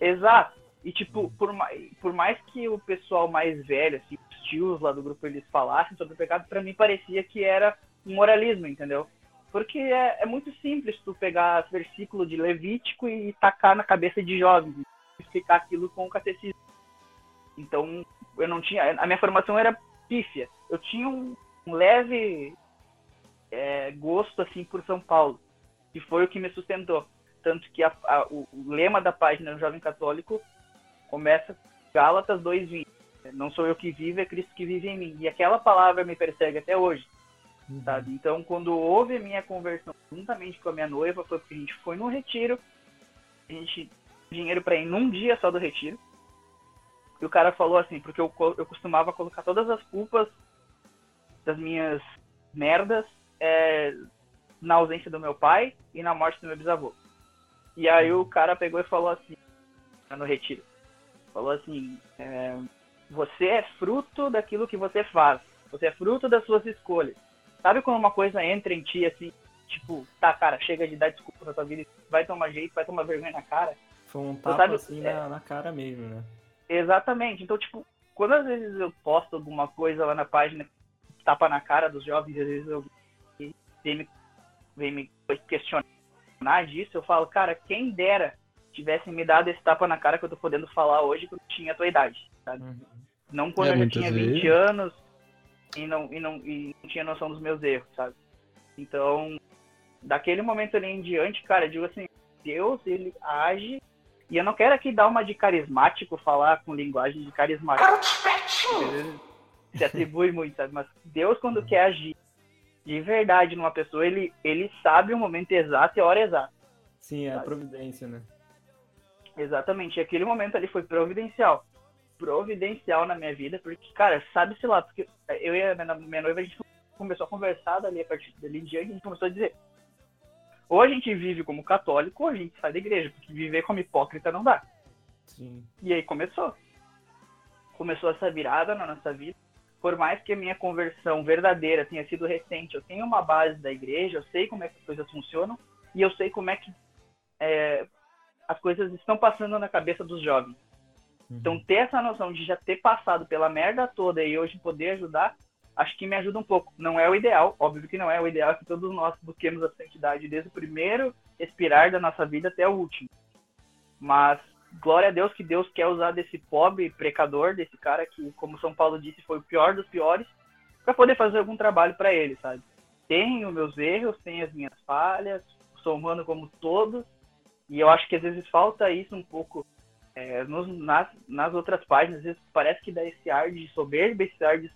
[SPEAKER 4] Exato. E, tipo, por mais, por mais que o pessoal mais velho, assim, os tios lá do grupo, eles falassem sobre o pecado, para mim parecia que era um moralismo, entendeu? Porque é, é, muito simples tu pegar versículo de Levítico e tacar na cabeça de jovens, explicar aquilo com o catecismo. Então, eu não tinha. A minha formação era pífia. Eu tinha um, um leve é, gosto, assim, por São Paulo, que foi o que me sustentou. Tanto que a, a, o, o, lema da página do Jovem Católico começa Gálatas 2,20. Não sou eu que vivo, é Cristo que vive em mim. E aquela palavra me persegue até hoje. Uhum. Sabe? Então, quando houve a minha conversão juntamente com a minha noiva, foi porque a gente foi no retiro, a gente dinheiro para ir num dia só do retiro. E o cara falou assim, porque eu, eu costumava colocar todas as culpas das minhas merdas é, na ausência do meu pai e na morte do meu bisavô. E aí o cara pegou e falou assim, no retiro, falou assim, é, você é fruto daquilo que você faz, você é fruto das suas escolhas. Sabe quando uma coisa entra em ti assim, tipo, tá, cara, chega de dar desculpa na tua vida, vai tomar jeito, vai tomar vergonha na cara.
[SPEAKER 2] Foi um tapa sabe, assim é, na, na cara mesmo, né?
[SPEAKER 4] Exatamente. Então, tipo, quando às vezes eu posto alguma coisa lá na página, tapa na cara dos jovens, às vezes eu vem me, vem me questionar disso, eu falo, cara, quem dera tivessem me dado esse tapa na cara que eu tô podendo falar hoje quando eu tinha a tua idade, sabe? Uhum. Não quando é, eu já tinha 20 vezes. anos e não, e, não, e não tinha noção dos meus erros, sabe? Então, daquele momento ali em diante, cara, eu digo assim, Deus, ele age e eu não quero aqui dar uma de carismático, falar com linguagem de carismático. Se atribui muito, sabe? Mas Deus, quando quer agir de verdade numa pessoa, ele, ele sabe o momento exato e a hora exata.
[SPEAKER 2] Sim, é a providência, né?
[SPEAKER 4] Exatamente. E aquele momento ali foi providencial. Providencial na minha vida, porque, cara, sabe-se lá, porque eu e a minha, minha noiva, a gente começou a conversar dali a partir dali em diante, a gente começou a dizer, ou a gente vive como católico, ou a gente sai da igreja, porque viver como hipócrita não dá.
[SPEAKER 2] Sim.
[SPEAKER 4] E aí começou. Começou essa virada na nossa vida. Por mais que a minha conversão verdadeira tenha sido recente, eu tenho uma base da igreja, eu sei como é que as coisas funcionam, e eu sei como é que é, as coisas estão passando na cabeça dos jovens. Uhum. Então, ter essa noção de já ter passado pela merda toda e hoje poder ajudar, acho que me ajuda um pouco. Não é o ideal, óbvio que não é o ideal que todos nós busquemos a santidade desde o primeiro expirar da nossa vida até o último. Mas glória a Deus que Deus quer usar desse pobre pecador, desse cara que, como São Paulo disse, foi o pior dos piores, para poder fazer algum trabalho para ele, sabe? Tenho meus erros, tenho as minhas falhas, sou humano como todos, e eu acho que às vezes falta isso um pouco é, nos, nas, nas outras páginas, às vezes parece que dá esse ar de soberba, esse ar de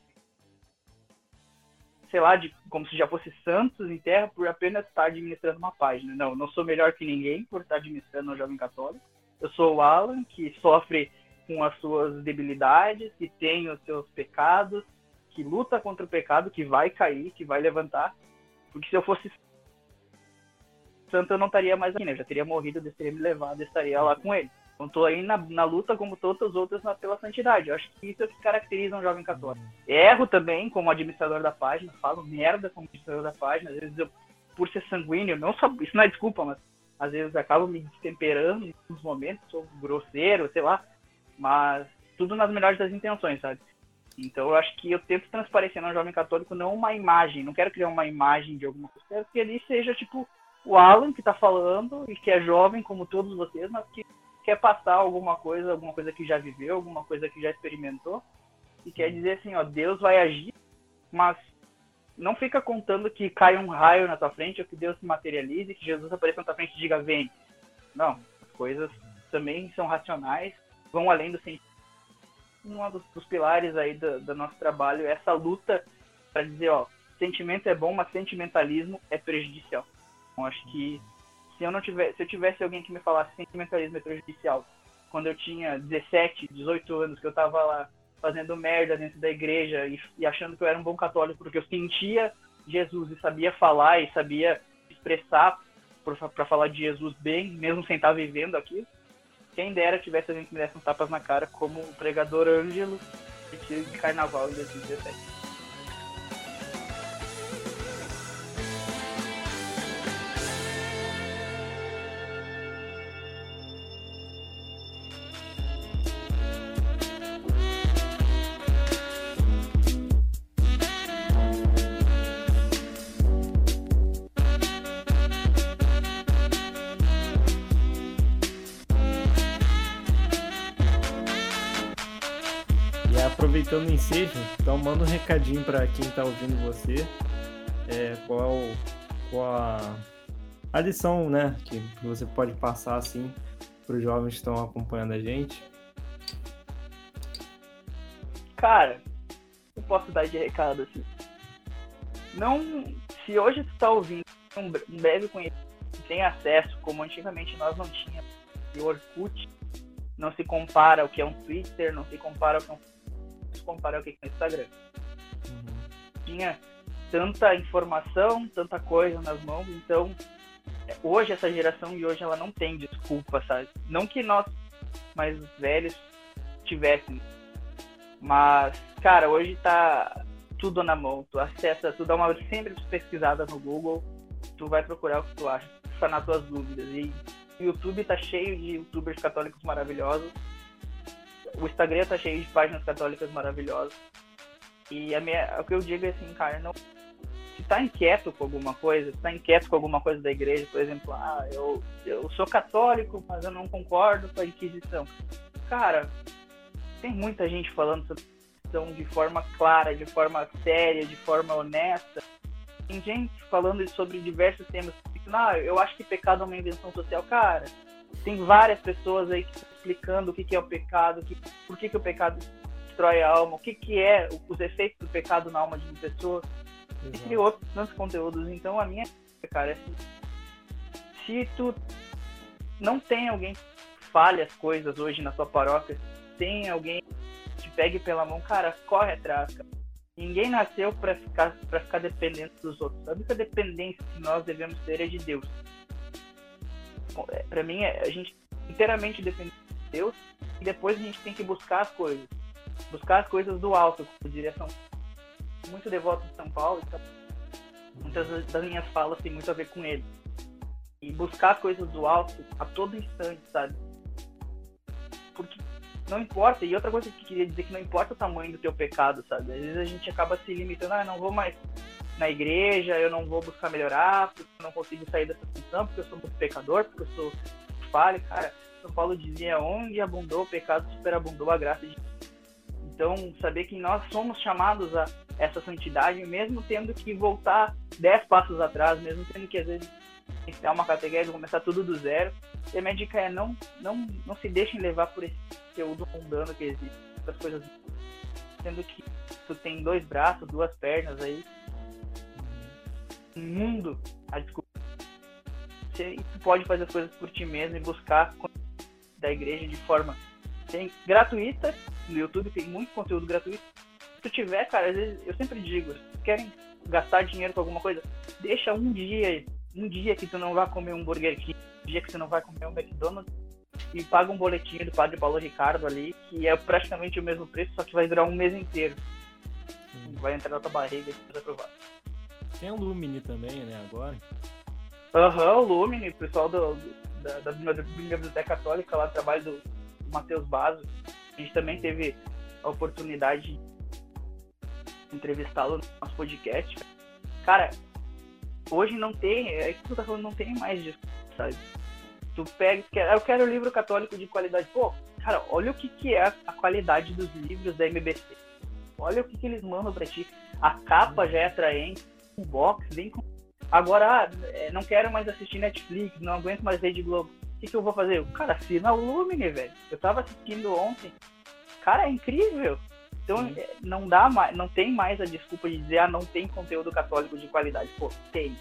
[SPEAKER 4] sei lá, de como se já fosse santos em terra por apenas estar administrando uma página. Não, não sou melhor que ninguém por estar administrando um jovem católico. Eu sou o Alan, que sofre com as suas debilidades, que tem os seus pecados, que luta contra o pecado, que vai cair, que vai levantar. Porque se eu fosse santo, eu não estaria mais aqui, né? Eu já teria morrido, Deus teria me levado, e estaria lá com ele. Então tô aí na, na luta como todas as outras na, pela santidade. Eu acho que isso é o que caracteriza um jovem católico. Erro também como administrador da página, falo merda como administrador da página. Às vezes eu, por ser sanguíneo, não só, isso não é desculpa, mas às vezes acabo me destemperando em alguns momentos, sou grosseiro, sei lá. Mas tudo nas melhores das intenções, sabe? Então eu acho que eu tento transparecer no jovem católico não uma imagem, não quero criar uma imagem de alguma coisa, quero que ele seja tipo o Alan que está falando e que é jovem como todos vocês, mas que quer passar alguma coisa, alguma coisa que já viveu, alguma coisa que já experimentou, e quer dizer assim, ó, Deus vai agir, mas não fica contando que cai um raio na tua frente, ou que Deus se materialize, que Jesus apareça na tua frente e diga, vem. Não, as coisas também são racionais, vão além do sentido. um dos, dos pilares aí do, do nosso trabalho é essa luta para dizer, ó, sentimento é bom, mas sentimentalismo é prejudicial. Então, acho que se eu não tivesse, se eu tivesse alguém que me falasse sentimentalismo é prejudicial, quando eu tinha 17, 18 anos, que eu tava lá fazendo merda dentro da igreja e, e achando que eu era um bom católico porque eu sentia Jesus e sabia falar e sabia expressar para falar de Jesus bem, mesmo sem estar vivendo aquilo. Quem dera tivesse alguém que me desse uns tapas na cara, como o pregador Ângelo de carnaval em 2017.
[SPEAKER 2] Ensejo, então manda um recadinho para quem está ouvindo você. É, qual, qual a, a lição né, que você pode passar assim para os jovens que estão acompanhando a gente?
[SPEAKER 4] Cara, eu posso dar de recado assim. Não, se hoje tu está ouvindo um breve conhecimento, tem acesso, como antigamente nós não tínhamos, o Orkut não se compara ao que é um Twitter, não se compara ao que é um comparar o que é o Instagram. Uhum. Tinha tanta informação, tanta coisa nas mãos, então é, hoje essa geração de hoje ela não tem desculpa, sabe? Não que nós mais velhos tivéssemos, mas cara, hoje tá tudo na mão, tu acessa, tu dá uma sempre pesquisada no Google, tu vai procurar o que tu acha, sanar tuas dúvidas e o YouTube tá cheio de youtubers católicos maravilhosos o Instagram tá cheio de páginas católicas maravilhosas. E a minha, o que eu digo é assim, cara, não, se tá inquieto com alguma coisa, se tá inquieto com alguma coisa da igreja, por exemplo, ah, eu, eu sou católico, mas eu não concordo com a Inquisição. Cara, tem muita gente falando sobre Inquisição de forma clara, de forma séria, de forma honesta. Tem gente falando sobre diversos temas. Ah, eu acho que pecado é uma invenção social. Cara, tem várias pessoas aí que explicando o que, que é o pecado, que, por que, que o pecado destrói a alma, o que, que é os efeitos do pecado na alma de uma pessoa, Exato. e outros tantos conteúdos. Então, a minha cara, é assim, se tu não tem alguém que fale as coisas hoje na tua paróquia, tem alguém que te pegue pela mão, cara, corre atrás, cara. Ninguém nasceu para ficar para ficar dependendo dos outros. A única dependência que nós devemos ter é de Deus. Para mim, é, a gente inteiramente depende Deus e depois a gente tem que buscar as coisas. Buscar as coisas do alto, como direção muito devoto de São Paulo, então muitas das minhas falas têm muito a ver com ele. E buscar as coisas do alto a todo instante, sabe? Porque não importa, e outra coisa que eu queria dizer que não importa o tamanho do teu pecado, sabe? Às vezes a gente acaba se limitando, ah, não vou mais na igreja, eu não vou buscar melhorar, porque eu não consigo sair dessa função, porque eu sou muito pecador, porque eu sou falho, cara. São Paulo dizia: onde abundou o pecado, superabundou a graça de Então, saber que nós somos chamados a essa santidade, mesmo tendo que voltar dez passos atrás, mesmo tendo que às vezes iniciar uma categoria, começar tudo do zero. E a minha dica é não, não, não se deixem levar por esse conteúdo mundano que existe, essas coisas. Sendo que tu tem dois braços, duas pernas aí, mundo a descobrir. Você, pode fazer as coisas por ti mesmo e buscar da igreja de forma tem, gratuita. No YouTube tem muito conteúdo gratuito. Se tu tiver, cara, às vezes eu sempre digo, se querem gastar dinheiro com alguma coisa, deixa um dia, um dia que tu não vai comer um Burger King, um dia que tu não vai comer um McDonald's e paga um boletinho do Padre Paulo Ricardo ali, que é praticamente o mesmo preço, só que vai durar um mês inteiro. Vai entrar na tua barriga e tu vai provar.
[SPEAKER 2] Tem o Lumine também, né, agora?
[SPEAKER 4] Aham, uhum, o Lumine, o pessoal do, da, da, Biblioteca Católica, lá trabalho do Matheus Basso. A gente também teve a oportunidade de entrevistá-lo no nosso podcast. Cara, hoje não tem, é que tu tá falando, não tem mais disso, sabe? Tu pega, eu quero livro católico de qualidade. Pô, cara, olha o que, que é a qualidade dos livros da MBC. Olha o que, que eles mandam pra ti. A capa já é atraente, o box vem com Agora, ah, é, não quero mais assistir Netflix, não aguento mais Rede Globo. O que, que eu vou fazer? O cara, assina o Lumine, velho. Eu tava assistindo ontem cara, é incrível. Então Sim. É, não dá mais, não tem mais a desculpa de dizer, ah, não tem conteúdo católico de qualidade. Pô, tem.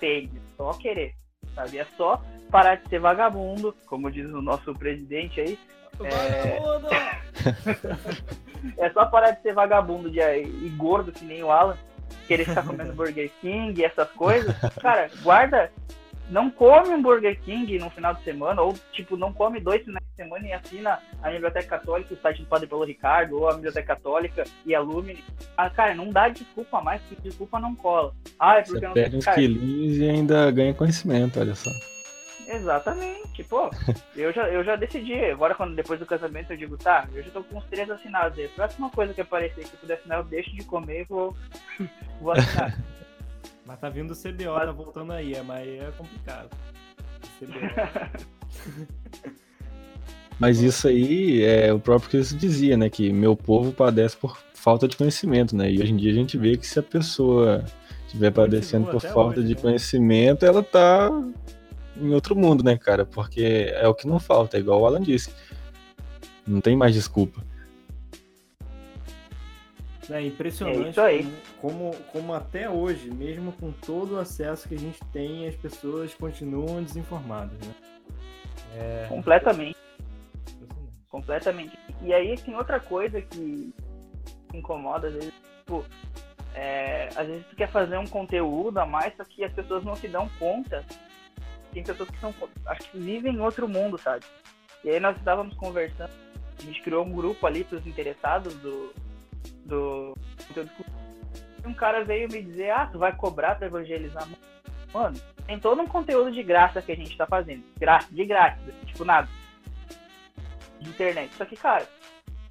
[SPEAKER 4] Tem. É só querer. Sabe? É só parar de ser vagabundo, como diz o nosso presidente aí.
[SPEAKER 2] Vagabundo!
[SPEAKER 4] É, <laughs> é só parar de ser vagabundo de, e gordo que nem o Alan, querer ficar comendo Burger King e essas coisas. Cara, guarda, não come um Burger King no final de semana, ou tipo, não come dois finais de semana e assina a Biblioteca Católica, o site do Padre Paulo Ricardo, ou a Biblioteca Católica e a Lumine. Ah, cara, não dá desculpa mais, porque desculpa não cola. Ah, é porque
[SPEAKER 3] Você
[SPEAKER 4] não
[SPEAKER 3] perde uns quilinhos e ainda ganha conhecimento, olha só.
[SPEAKER 4] Exatamente, pô, <laughs> eu já, eu já decidi, agora quando depois do casamento eu digo, tá, eu já tô com uns três assinados aí, a próxima coisa que aparecer que eu puder assinar, eu deixo de comer e vou, <laughs> vou assinar. <laughs>
[SPEAKER 2] Mas tá vindo o CBO, mas... tá voltando aí, é, mas é complicado.
[SPEAKER 3] mas isso aí é o próprio que Cristo dizia, né? Que meu povo padece por falta de conhecimento, né? E hoje em dia a gente vê que se a pessoa estiver padecendo por falta hoje, de né? conhecimento, ela tá em outro mundo, né, cara? Porque é o que não falta, é igual o Alan disse. Não tem mais desculpa.
[SPEAKER 2] É impressionante é como, como até hoje, mesmo com todo o acesso que a gente tem, as pessoas continuam desinformadas, né?
[SPEAKER 4] É... Completamente. Completamente. E aí tem outra coisa que incomoda, às vezes, tipo, é, às vezes tu quer fazer um conteúdo a mais, só que as pessoas não se dão conta. Tem pessoas que são, acho que vivem em outro mundo, sabe? E aí nós estávamos conversando, a gente criou um grupo ali para os interessados do, do conteúdo um cara veio me dizer, ah, tu vai cobrar pra evangelizar. Mano, tem todo um conteúdo de graça que a gente tá fazendo. Gra de graça, tipo nada. De internet. Só que, cara,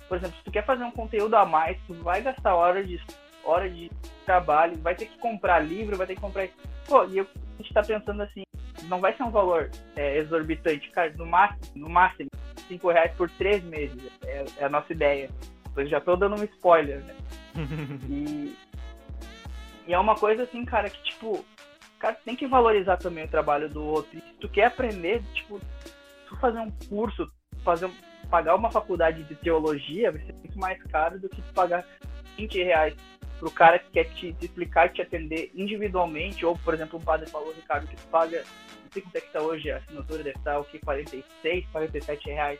[SPEAKER 4] por exemplo, se tu quer fazer um conteúdo a mais, tu vai gastar hora de, hora de trabalho, vai ter que comprar livro, vai ter que comprar. Pô, e eu, a gente tá pensando assim, não vai ser um valor é, exorbitante, cara, no máximo, no máximo, 5 reais por três meses. É, é a nossa ideia. Eu já tô dando um spoiler, né? <laughs> e, e é uma coisa assim, cara, que tipo, cara, tem que valorizar também o trabalho do outro. E se tu quer aprender, tipo, tu fazer um curso, fazer um, pagar uma faculdade de teologia, vai ser muito mais caro do que tu pagar 20 reais pro cara que quer te, te explicar te atender individualmente, ou, por exemplo, um padre falou, Ricardo, que tu paga, não sei quanto é que tá hoje, a assinatura deve estar, o que, 46, 47 reais.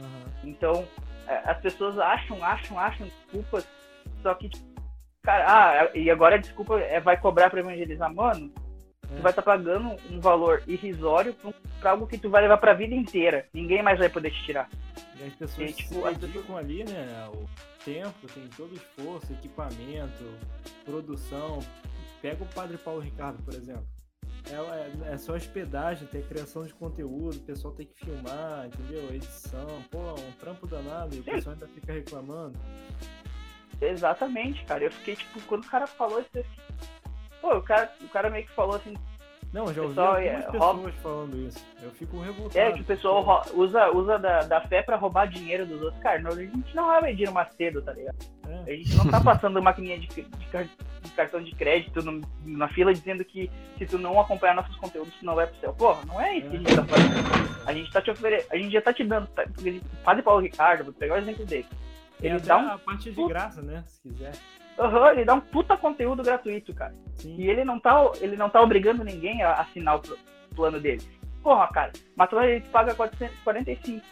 [SPEAKER 4] Uhum. Então, as pessoas acham, acham, acham desculpas, só que, cara, ah, e agora a desculpa é vai cobrar para evangelizar, mano. É. Tu vai estar tá pagando um valor irrisório pra, algo que tu vai levar pra vida inteira. Ninguém mais vai poder te tirar.
[SPEAKER 2] E as pessoas e, tipo, as pessoas... ali, né? O tempo, tem todo o esforço, equipamento, produção. Pega o Padre Paulo Ricardo, por exemplo. É, é, é, só hospedagem, tem criação de conteúdo, o pessoal tem que filmar, entendeu? Edição, pô, um trampo danado e o pessoal ainda fica reclamando.
[SPEAKER 4] Exatamente, cara. Eu fiquei, tipo, quando o cara falou isso, pô, o cara, o cara meio que falou assim.
[SPEAKER 2] Não, já ouvi pessoal, algumas é, pessoas rouba... falando isso. Eu fico revoltado.
[SPEAKER 4] É, que o pessoal usa, usa da, da fé pra roubar dinheiro dos outros. Cara, não, a gente não vai medir Macedo, tá ligado? É. A gente não tá passando maquininha de, de, cartão de crédito no, na fila dizendo que se tu não acompanhar nossos conteúdos, tu não vai pro céu. Porra, não é isso é. que a gente tá fazendo. A gente tá te oferecendo. A gente já tá te dando. Tá, Padre Paulo Ricardo, vou pegar o exemplo dele.
[SPEAKER 2] Ele dá um. A parte de graça, né? Se quiser.
[SPEAKER 4] Uhum, ele dá um puta conteúdo gratuito, cara. Sim. E ele não, tá, ele não tá obrigando ninguém a assinar o plano dele. Porra, cara, mas ele paga 445.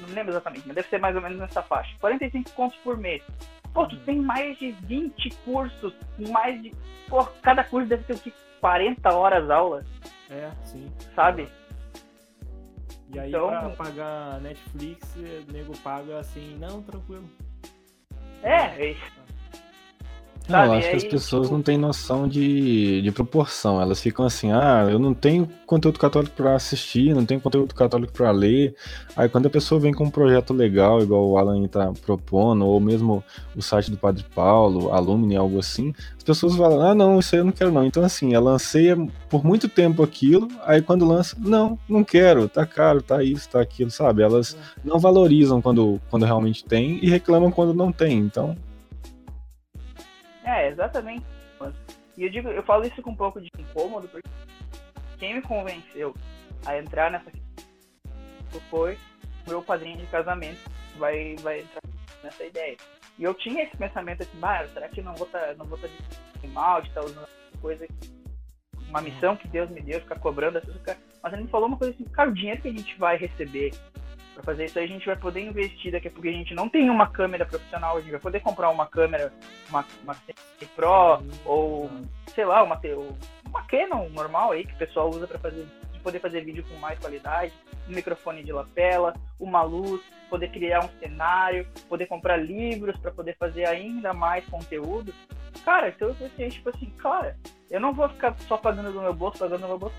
[SPEAKER 4] Não lembro exatamente, mas deve ser mais ou menos nessa faixa. 45 contos por mês. Pô, tu uhum. tem mais de 20 cursos, mais de. Pô, cada curso deve ter o que? 40 horas aula.
[SPEAKER 2] É, sim.
[SPEAKER 4] Sabe?
[SPEAKER 2] E aí então, pra pagar Netflix, o nego paga assim, não, tranquilo.
[SPEAKER 4] É, é isso.
[SPEAKER 3] Não, eu acho que as pessoas tipo... não têm noção de, de proporção. Elas ficam assim, ah, eu não tenho conteúdo católico para assistir, não tenho conteúdo católico para ler. Aí quando a pessoa vem com um projeto legal, igual o Alan está propondo, ou mesmo o site do Padre Paulo, Alumni, algo assim, as pessoas falam, ah, não, isso aí eu não quero não. Então assim, ela anseia por muito tempo aquilo, aí quando lança, não, não quero, tá caro, tá isso, tá aquilo, sabe? Elas não valorizam quando, quando realmente tem e reclamam quando não tem. Então
[SPEAKER 4] é, exatamente. E eu digo, eu falo isso com um pouco de incômodo, porque quem me convenceu a entrar nessa foi meu padrinho de casamento, vai, vai entrar nessa ideia. E eu tinha esse pensamento assim, ah, será que não vou tá, não vou tá mal de estar tá usando coisa, uma missão que Deus me deu, ficar cobrando essas coisas. Mas ele me falou uma coisa assim, cara, o dinheiro que a gente vai receber para fazer isso aí, a gente vai poder investir daqui a pouco. A gente não tem uma câmera profissional, a gente vai poder comprar uma câmera, uma, uma Pro, ou sei lá, uma, uma Canon normal aí que o pessoal usa para fazer poder fazer vídeo com mais qualidade, um microfone de lapela, uma luz, poder criar um cenário, poder comprar livros para poder fazer ainda mais conteúdo. Cara, então eu pensei, tipo assim, cara, eu não vou ficar só pagando do meu bolso, pagando do meu bolso.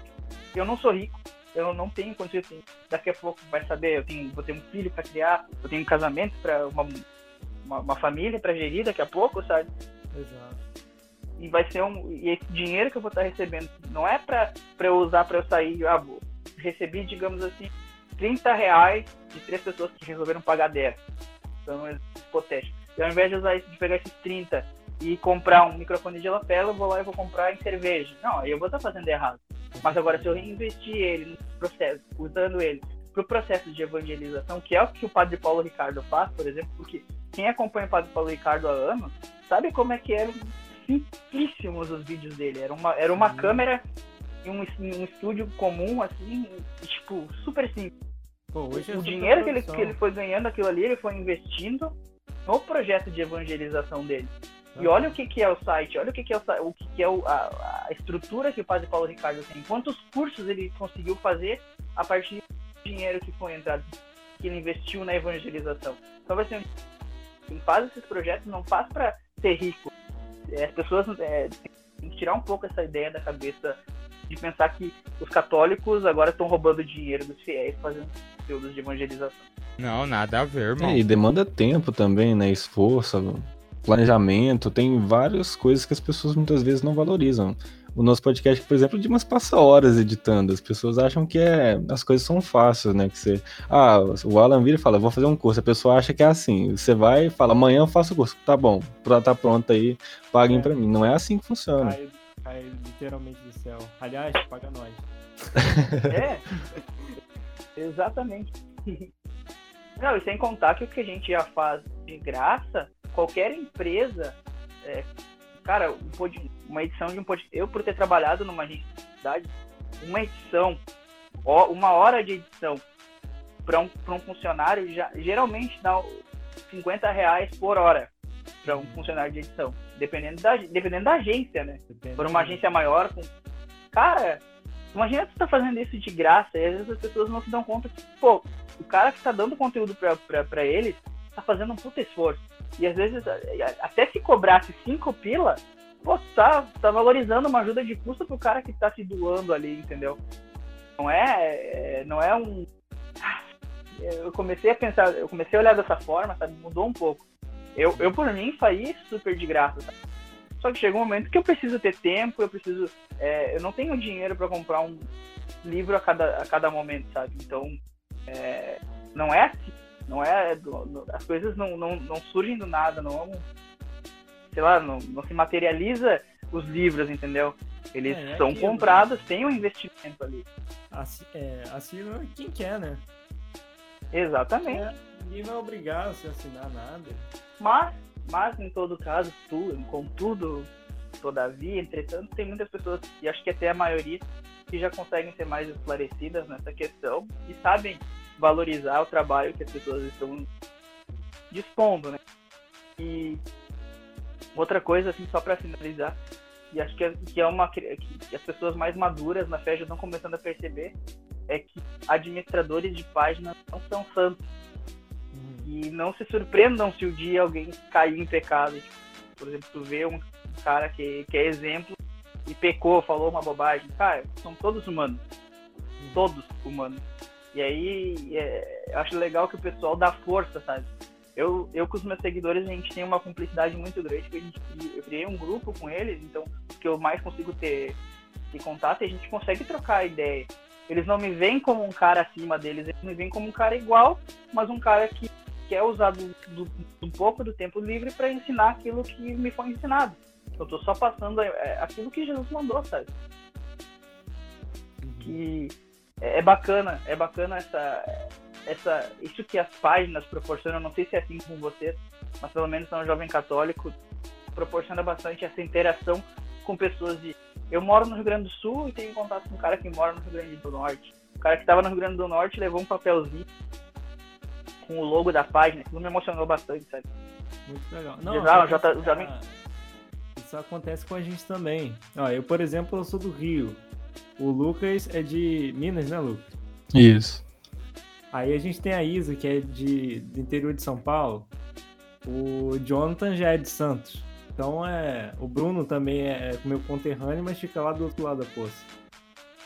[SPEAKER 4] Eu não sou rico, eu não tenho condições assim. Daqui a pouco vai saber, eu tenho, vou ter um filho para criar, eu tenho um casamento para uma, uma, uma, família para gerir daqui a pouco, sabe?
[SPEAKER 2] Exato.
[SPEAKER 4] E vai ser um. E esse dinheiro que eu vou estar recebendo não é para eu usar para eu sair. Ah, vou, recebi, digamos assim, 30 reais de três pessoas que resolveram pagar 10. Então é hipotético. E ao invés de, usar, de pegar esses 30 e comprar um microfone de lapela, eu vou lá e vou comprar em cerveja. Não, aí eu vou estar fazendo errado. Mas agora, se eu reinvestir ele no processo, usando ele para o processo de evangelização, que é o que o Padre Paulo Ricardo faz, por exemplo, porque quem acompanha o Padre Paulo Ricardo há anos sabe como é que eram simplíssimos os vídeos dele. Era uma, era uma câmera em um, um estúdio comum, assim, tipo, super simples. Pô, o é dinheiro que ele, que ele foi ganhando aquilo ali, ele foi investindo no projeto de evangelização dele. E olha o que, que é o site, olha o que, que é, o, o que, que é o, a, a, estrutura que o Padre Paulo Ricardo tem. Quantos cursos ele conseguiu fazer a partir do dinheiro que foi entrado, que ele investiu na evangelização. Então vai ser quem faz esses projetos não faz para ser rico. É, as pessoas é, têm que tirar um pouco essa ideia da cabeça de pensar que os católicos agora estão roubando dinheiro dos fiéis fazendo conteúdos de evangelização.
[SPEAKER 5] Não, nada a ver, irmão.
[SPEAKER 3] É, e demanda tempo também, né? Esforço, planejamento, tem várias coisas que as pessoas muitas vezes não valorizam. O nosso podcast, por exemplo, de umas passa horas editando. As pessoas acham que é, as coisas são fáceis, né? Que você, ah, o Alan vira e fala, vou fazer um curso. A pessoa acha que é assim. Você vai e fala, amanhã eu faço o curso. Tá bom, tá pronto aí, paguem é. para mim. Não é assim que funciona.
[SPEAKER 2] Cai, cai literalmente do céu. Aliás, paga nós. <laughs>
[SPEAKER 4] é, exatamente. <laughs> Não, e sem contar que o que a gente já faz de graça, qualquer empresa, é, cara, uma edição de um podcast, eu por ter trabalhado numa agência de cidade, uma edição, uma hora de edição para um, um funcionário já geralmente dá 50 reais por hora para um funcionário de edição, dependendo da, dependendo da agência, né? Depende por uma agência maior, com... cara, imagina tu tá fazendo isso de graça e às vezes as pessoas não se dão conta que, pô, o cara que tá dando conteúdo para eles tá fazendo um puta esforço. E às vezes, até se cobrasse cinco pila, pô, tá, tá valorizando uma ajuda de custo pro cara que tá se doando ali, entendeu? Não é, é não é um. Eu comecei a pensar, eu comecei a olhar dessa forma, sabe? Mudou um pouco. Eu, eu por mim, faria super de graça, sabe? Só que chegou um momento que eu preciso ter tempo, eu preciso. É, eu não tenho dinheiro para comprar um livro a cada, a cada momento, sabe? Então, é, não é assim. Não é. As coisas não, não, não surgem do nada, não. É sei lá, não, não se materializa os livros, entendeu? Eles é, é são aquilo, comprados, né? tem um investimento ali.
[SPEAKER 2] Assim, é, assina quem quer, né?
[SPEAKER 4] Exatamente.
[SPEAKER 2] É, ninguém vai obrigar a se assinar nada.
[SPEAKER 4] Mas, mas em todo caso, tu, contudo, todavia, entretanto, tem muitas pessoas, e acho que até a maioria, que já conseguem ser mais esclarecidas nessa questão e sabem valorizar o trabalho que as pessoas estão dispondo, né? E outra coisa, assim, só para finalizar, e acho que é, que é uma que as pessoas mais maduras na fé já estão começando a perceber, é que administradores de páginas não são santos. Uhum. E não se surpreendam se o um dia alguém cair em pecado. Por exemplo, tu vê um cara que, que é exemplo e pecou, falou uma bobagem. Cara, são todos humanos. Uhum. Todos humanos. E aí, é, eu acho legal que o pessoal dá força, sabe? Eu, eu com os meus seguidores, a gente tem uma cumplicidade muito grande, porque a gente, eu criei um grupo com eles, então, que eu mais consigo ter, ter contato, e a gente consegue trocar ideia. Eles não me veem como um cara acima deles, eles me veem como um cara igual, mas um cara que quer usar do, do, um pouco do tempo livre para ensinar aquilo que me foi ensinado. Eu tô só passando é, aquilo que Jesus mandou, sabe? Que é, é bacana, é bacana essa, essa, isso que as páginas proporcionam, não sei se é assim com vocês, mas pelo menos no Jovem Católico, proporciona bastante essa interação com pessoas de. Eu moro no Rio Grande do Sul e tenho contato com um cara que mora no Rio Grande do Norte. O cara que estava no Rio Grande do Norte levou um papelzinho com o logo da página, aquilo me emocionou bastante, sabe?
[SPEAKER 2] Muito legal. Não,
[SPEAKER 4] já, já, tá, já
[SPEAKER 2] Isso acontece com a gente também. Ó, eu, por exemplo, eu sou do Rio. O Lucas é de Minas, né, Lucas?
[SPEAKER 3] Isso.
[SPEAKER 2] Aí a gente tem a Isa, que é de, do interior de São Paulo. O Jonathan já é de Santos. Então é. O Bruno também é meu conterrâneo, mas fica lá do outro lado da poça.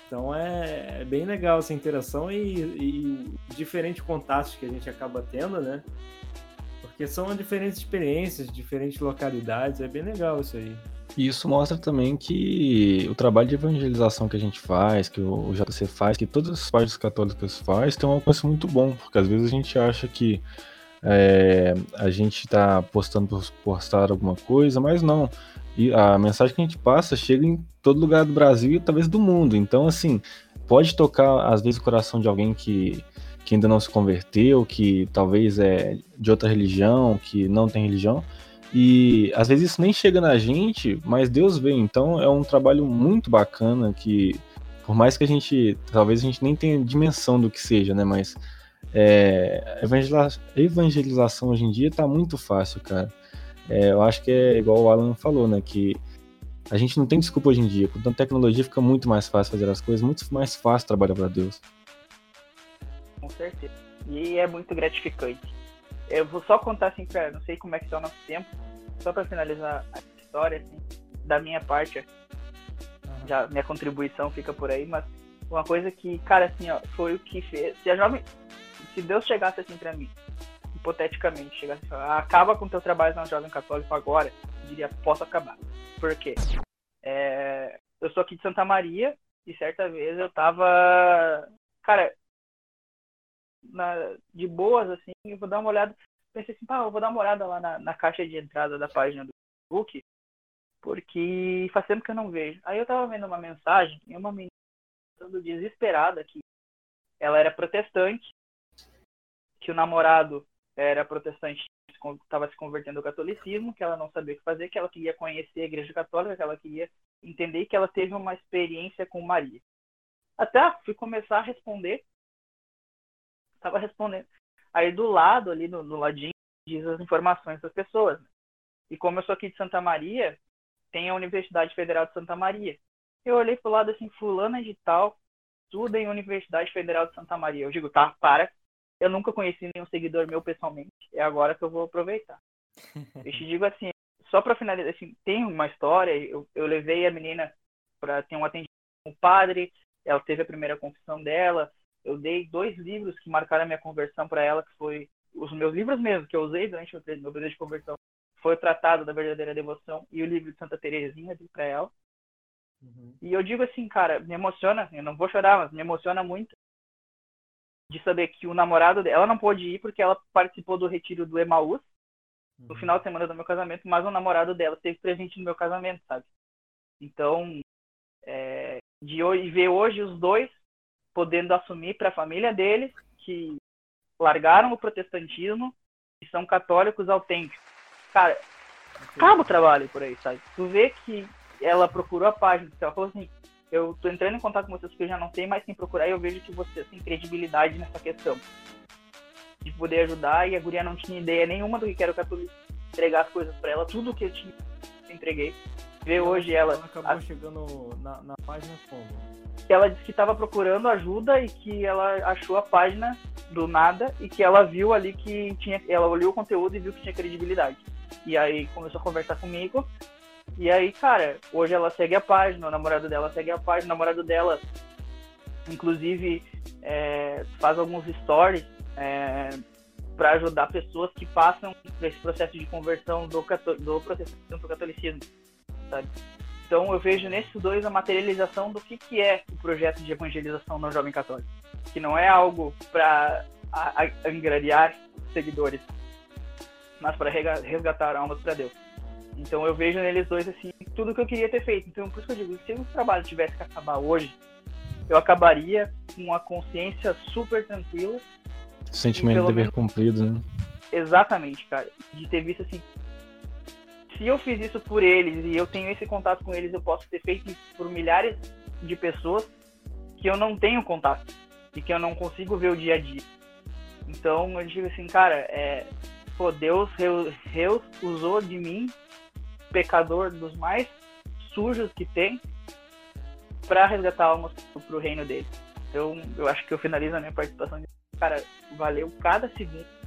[SPEAKER 2] Então é, é bem legal essa interação e, e diferentes contatos que a gente acaba tendo, né? Porque são diferentes experiências, diferentes localidades, é bem legal isso aí.
[SPEAKER 3] E isso mostra também que o trabalho de evangelização que a gente faz, que o JC faz, que todas as páginas católicas faz, tem um alcance muito bom, porque às vezes a gente acha que é, a gente está postando por postar alguma coisa, mas não. E a mensagem que a gente passa chega em todo lugar do Brasil e talvez do mundo. Então, assim, pode tocar às vezes o coração de alguém que, que ainda não se converteu, que talvez é de outra religião, que não tem religião. E às vezes isso nem chega na gente, mas Deus vê. Então é um trabalho muito bacana que, por mais que a gente, talvez a gente nem tenha dimensão do que seja, né? Mas é, evangelização hoje em dia tá muito fácil, cara. É, eu acho que é igual o Alan falou, né? Que a gente não tem desculpa hoje em dia. Com tanta tecnologia fica muito mais fácil fazer as coisas, muito mais fácil trabalhar para Deus.
[SPEAKER 4] Com certeza. E é muito gratificante. Eu vou só contar assim, pra, não sei como é que está o nosso tempo, só para finalizar a história, assim, da minha parte, já minha contribuição fica por aí, mas uma coisa que, cara, assim, ó, foi o que fez. Se a jovem, se Deus chegasse assim para mim, hipoteticamente, chegasse assim, acaba com o teu trabalho na Jovem Católico agora, eu diria, posso acabar. Por quê? É, eu sou aqui de Santa Maria e certa vez eu tava, cara, na, de boas, assim, eu vou dar uma olhada, pensei assim, pá, eu vou dar uma olhada lá na, na caixa de entrada da página do Facebook, porque faz tempo que eu não vejo. Aí eu tava vendo uma mensagem e uma menina desesperada que ela era protestante que o namorado era protestante, estava se convertendo ao catolicismo, que ela não sabia o que fazer, que ela queria conhecer a Igreja Católica, que ela queria entender que ela teve uma experiência com Maria. Até fui começar a responder, estava respondendo. Aí do lado, ali no, no ladinho, diz as informações das pessoas. Né? E como eu sou aqui de Santa Maria, tem a Universidade Federal de Santa Maria. Eu olhei pro lado assim, fulana de tal, tudo em Universidade Federal de Santa Maria. Eu digo, tá, para, eu nunca conheci nenhum seguidor meu pessoalmente. É agora que eu vou aproveitar. <laughs> eu te digo assim, só para finalizar, assim, tem uma história. Eu, eu levei a menina para ter um atendimento com o padre. Ela teve a primeira confissão dela. Eu dei dois livros que marcaram a minha conversão para ela, que foi os meus livros mesmo que eu usei durante o meu período de conversão. Foi o Tratado da Verdadeira Devoção e o livro de Santa Teresinha para ela. Uhum. E eu digo assim, cara, me emociona, eu não vou chorar, mas me emociona muito de saber que o namorado dela, ela não pôde ir porque ela participou do retiro do Emaús no uhum. final de semana do meu casamento, mas o namorado dela esteve presente no meu casamento, sabe? Então, é, de hoje, ver hoje os dois podendo assumir para a família deles que largaram o protestantismo e são católicos autênticos. Cara, acaba o trabalho por aí, sabe? Tu vê que ela procurou a página, ela falou assim, eu tô entrando em contato com vocês porque eu já não sei mais quem procurar e eu vejo que vocês têm credibilidade nessa questão. De poder ajudar e a guria não tinha ideia nenhuma do que era o católico. Entregar as coisas para ela, tudo que eu tinha, eu entreguei. Ver hoje ela.
[SPEAKER 2] Ela acabou a... chegando na, na página como?
[SPEAKER 4] Ela disse que estava procurando ajuda e que ela achou a página do nada e que ela viu ali que tinha. Ela olhou o conteúdo e viu que tinha credibilidade. E aí começou a conversar comigo e aí, cara, hoje ela segue a página, o namorado dela segue a página, o namorado dela, inclusive, é, faz alguns stories é, para ajudar pessoas que passam por esse processo de conversão do, do protestantismo para o catolicismo, sabe? Então eu vejo nesses dois a materialização do que, que é o projeto de evangelização no Jovem Católico, que não é algo para angariar seguidores, mas para resgatar almas para Deus. Então eu vejo neles dois assim tudo que eu queria ter feito. Então por isso que eu digo, se o trabalho tivesse que acabar hoje, eu acabaria com uma consciência super tranquila
[SPEAKER 3] Sentimento de dever menos... cumprido, né?
[SPEAKER 4] Exatamente, cara. De ter visto assim. Se eu fiz isso por eles e eu tenho esse contato com eles, eu posso ter feito isso por milhares de pessoas que eu não tenho contato e que eu não consigo ver o dia a dia. Então eu digo assim, cara, é, pô, Deus, Deus usou de mim, pecador dos mais sujos que tem, para resgatar almas pro reino dele. Então eu acho que eu finalizo a minha participação. Cara, valeu cada segundo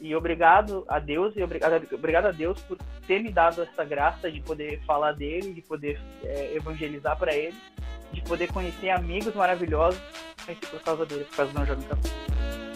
[SPEAKER 4] e obrigado a Deus e obrigado, obrigado a Deus por ter me dado essa graça de poder falar dele, de poder é, evangelizar para ele, de poder conhecer amigos maravilhosos por causa dele, por causa do jovem capitão.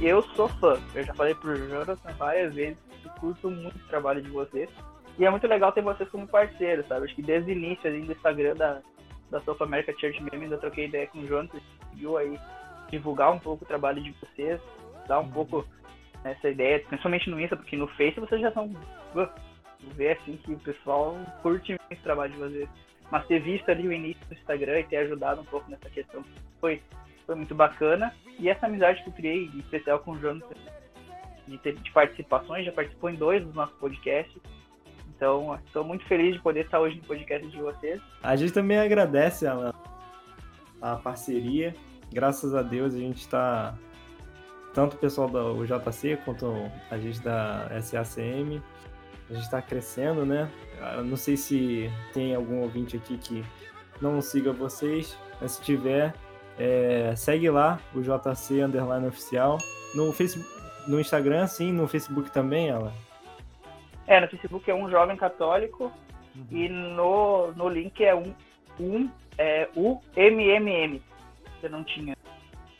[SPEAKER 4] Eu sou fã. Eu já falei pro Jonathan várias vezes. Eu curto muito o trabalho de vocês. E é muito legal ter vocês como parceiros, sabe? Acho que desde o início ali do Instagram da, da South America Church mesmo, ainda troquei ideia com o Jonathan, conseguiu aí divulgar um pouco o trabalho de vocês, dar um pouco essa ideia, principalmente no Insta, porque no Face vocês já são. Ver assim que o pessoal curte muito o trabalho de vocês mas ter visto ali o início do Instagram e ter ajudado um pouco nessa questão foi, foi muito bacana. E essa amizade que eu criei, em especial com o Jonathan, de, ter, de participações, já participou em dois dos nossos podcasts. Então, estou muito feliz de poder estar hoje no podcast de vocês.
[SPEAKER 2] A gente também agradece a, a parceria. Graças a Deus a gente está, tanto o pessoal do JC quanto a gente da SACM, a gente está crescendo, né? Eu não sei se tem algum ouvinte aqui que não siga vocês, mas se tiver, é, segue lá o JC Underline Oficial. No, Facebook, no Instagram, sim, no Facebook também, ela?
[SPEAKER 4] É, no Facebook é um jovem católico uhum. e no, no link é um, um é, UMMM. Você não tinha.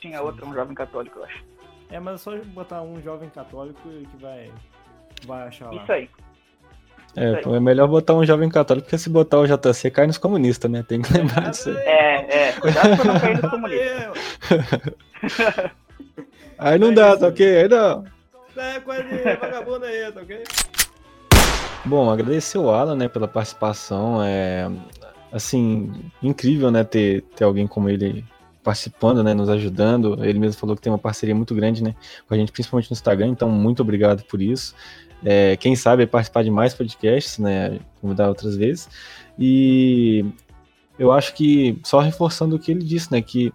[SPEAKER 4] Tinha sim. outro, um jovem católico, eu acho.
[SPEAKER 2] É, mas é só botar um jovem católico que vai, vai achar lá.
[SPEAKER 4] Isso aí.
[SPEAKER 3] É, é melhor botar um jovem católico, porque se botar o JC cai nos comunistas, né? Tem que lembrar disso aí.
[SPEAKER 4] É, é, cuidado pra não cair nos comunistas.
[SPEAKER 3] aí não dá, tá ok? Aí não.
[SPEAKER 2] É, quase vagabundo aí, tá ok?
[SPEAKER 3] Bom, agradecer o Alan, né, pela participação. É, assim, incrível, né, ter, ter alguém como ele participando, né, nos ajudando. Ele mesmo falou que tem uma parceria muito grande, né, com a gente, principalmente no Instagram. Então, muito obrigado por isso. É, quem sabe participar de mais podcasts, né? Convidar outras vezes. E eu acho que, só reforçando o que ele disse, né? Que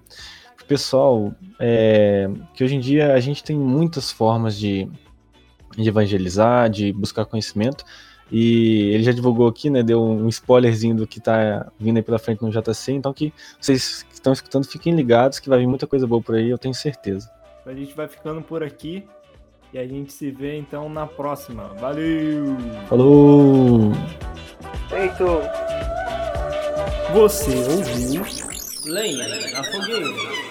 [SPEAKER 3] o pessoal, é, que hoje em dia a gente tem muitas formas de, de evangelizar, de buscar conhecimento. E ele já divulgou aqui, né? Deu um spoilerzinho do que tá vindo aí pela frente no JC. Então que vocês que estão escutando, fiquem ligados que vai vir muita coisa boa por aí, eu tenho certeza.
[SPEAKER 2] A gente vai ficando por aqui. E a gente se vê então na próxima. Valeu!
[SPEAKER 3] Falou!
[SPEAKER 4] Feito!
[SPEAKER 2] Você ouviu Lenha na Fogueira.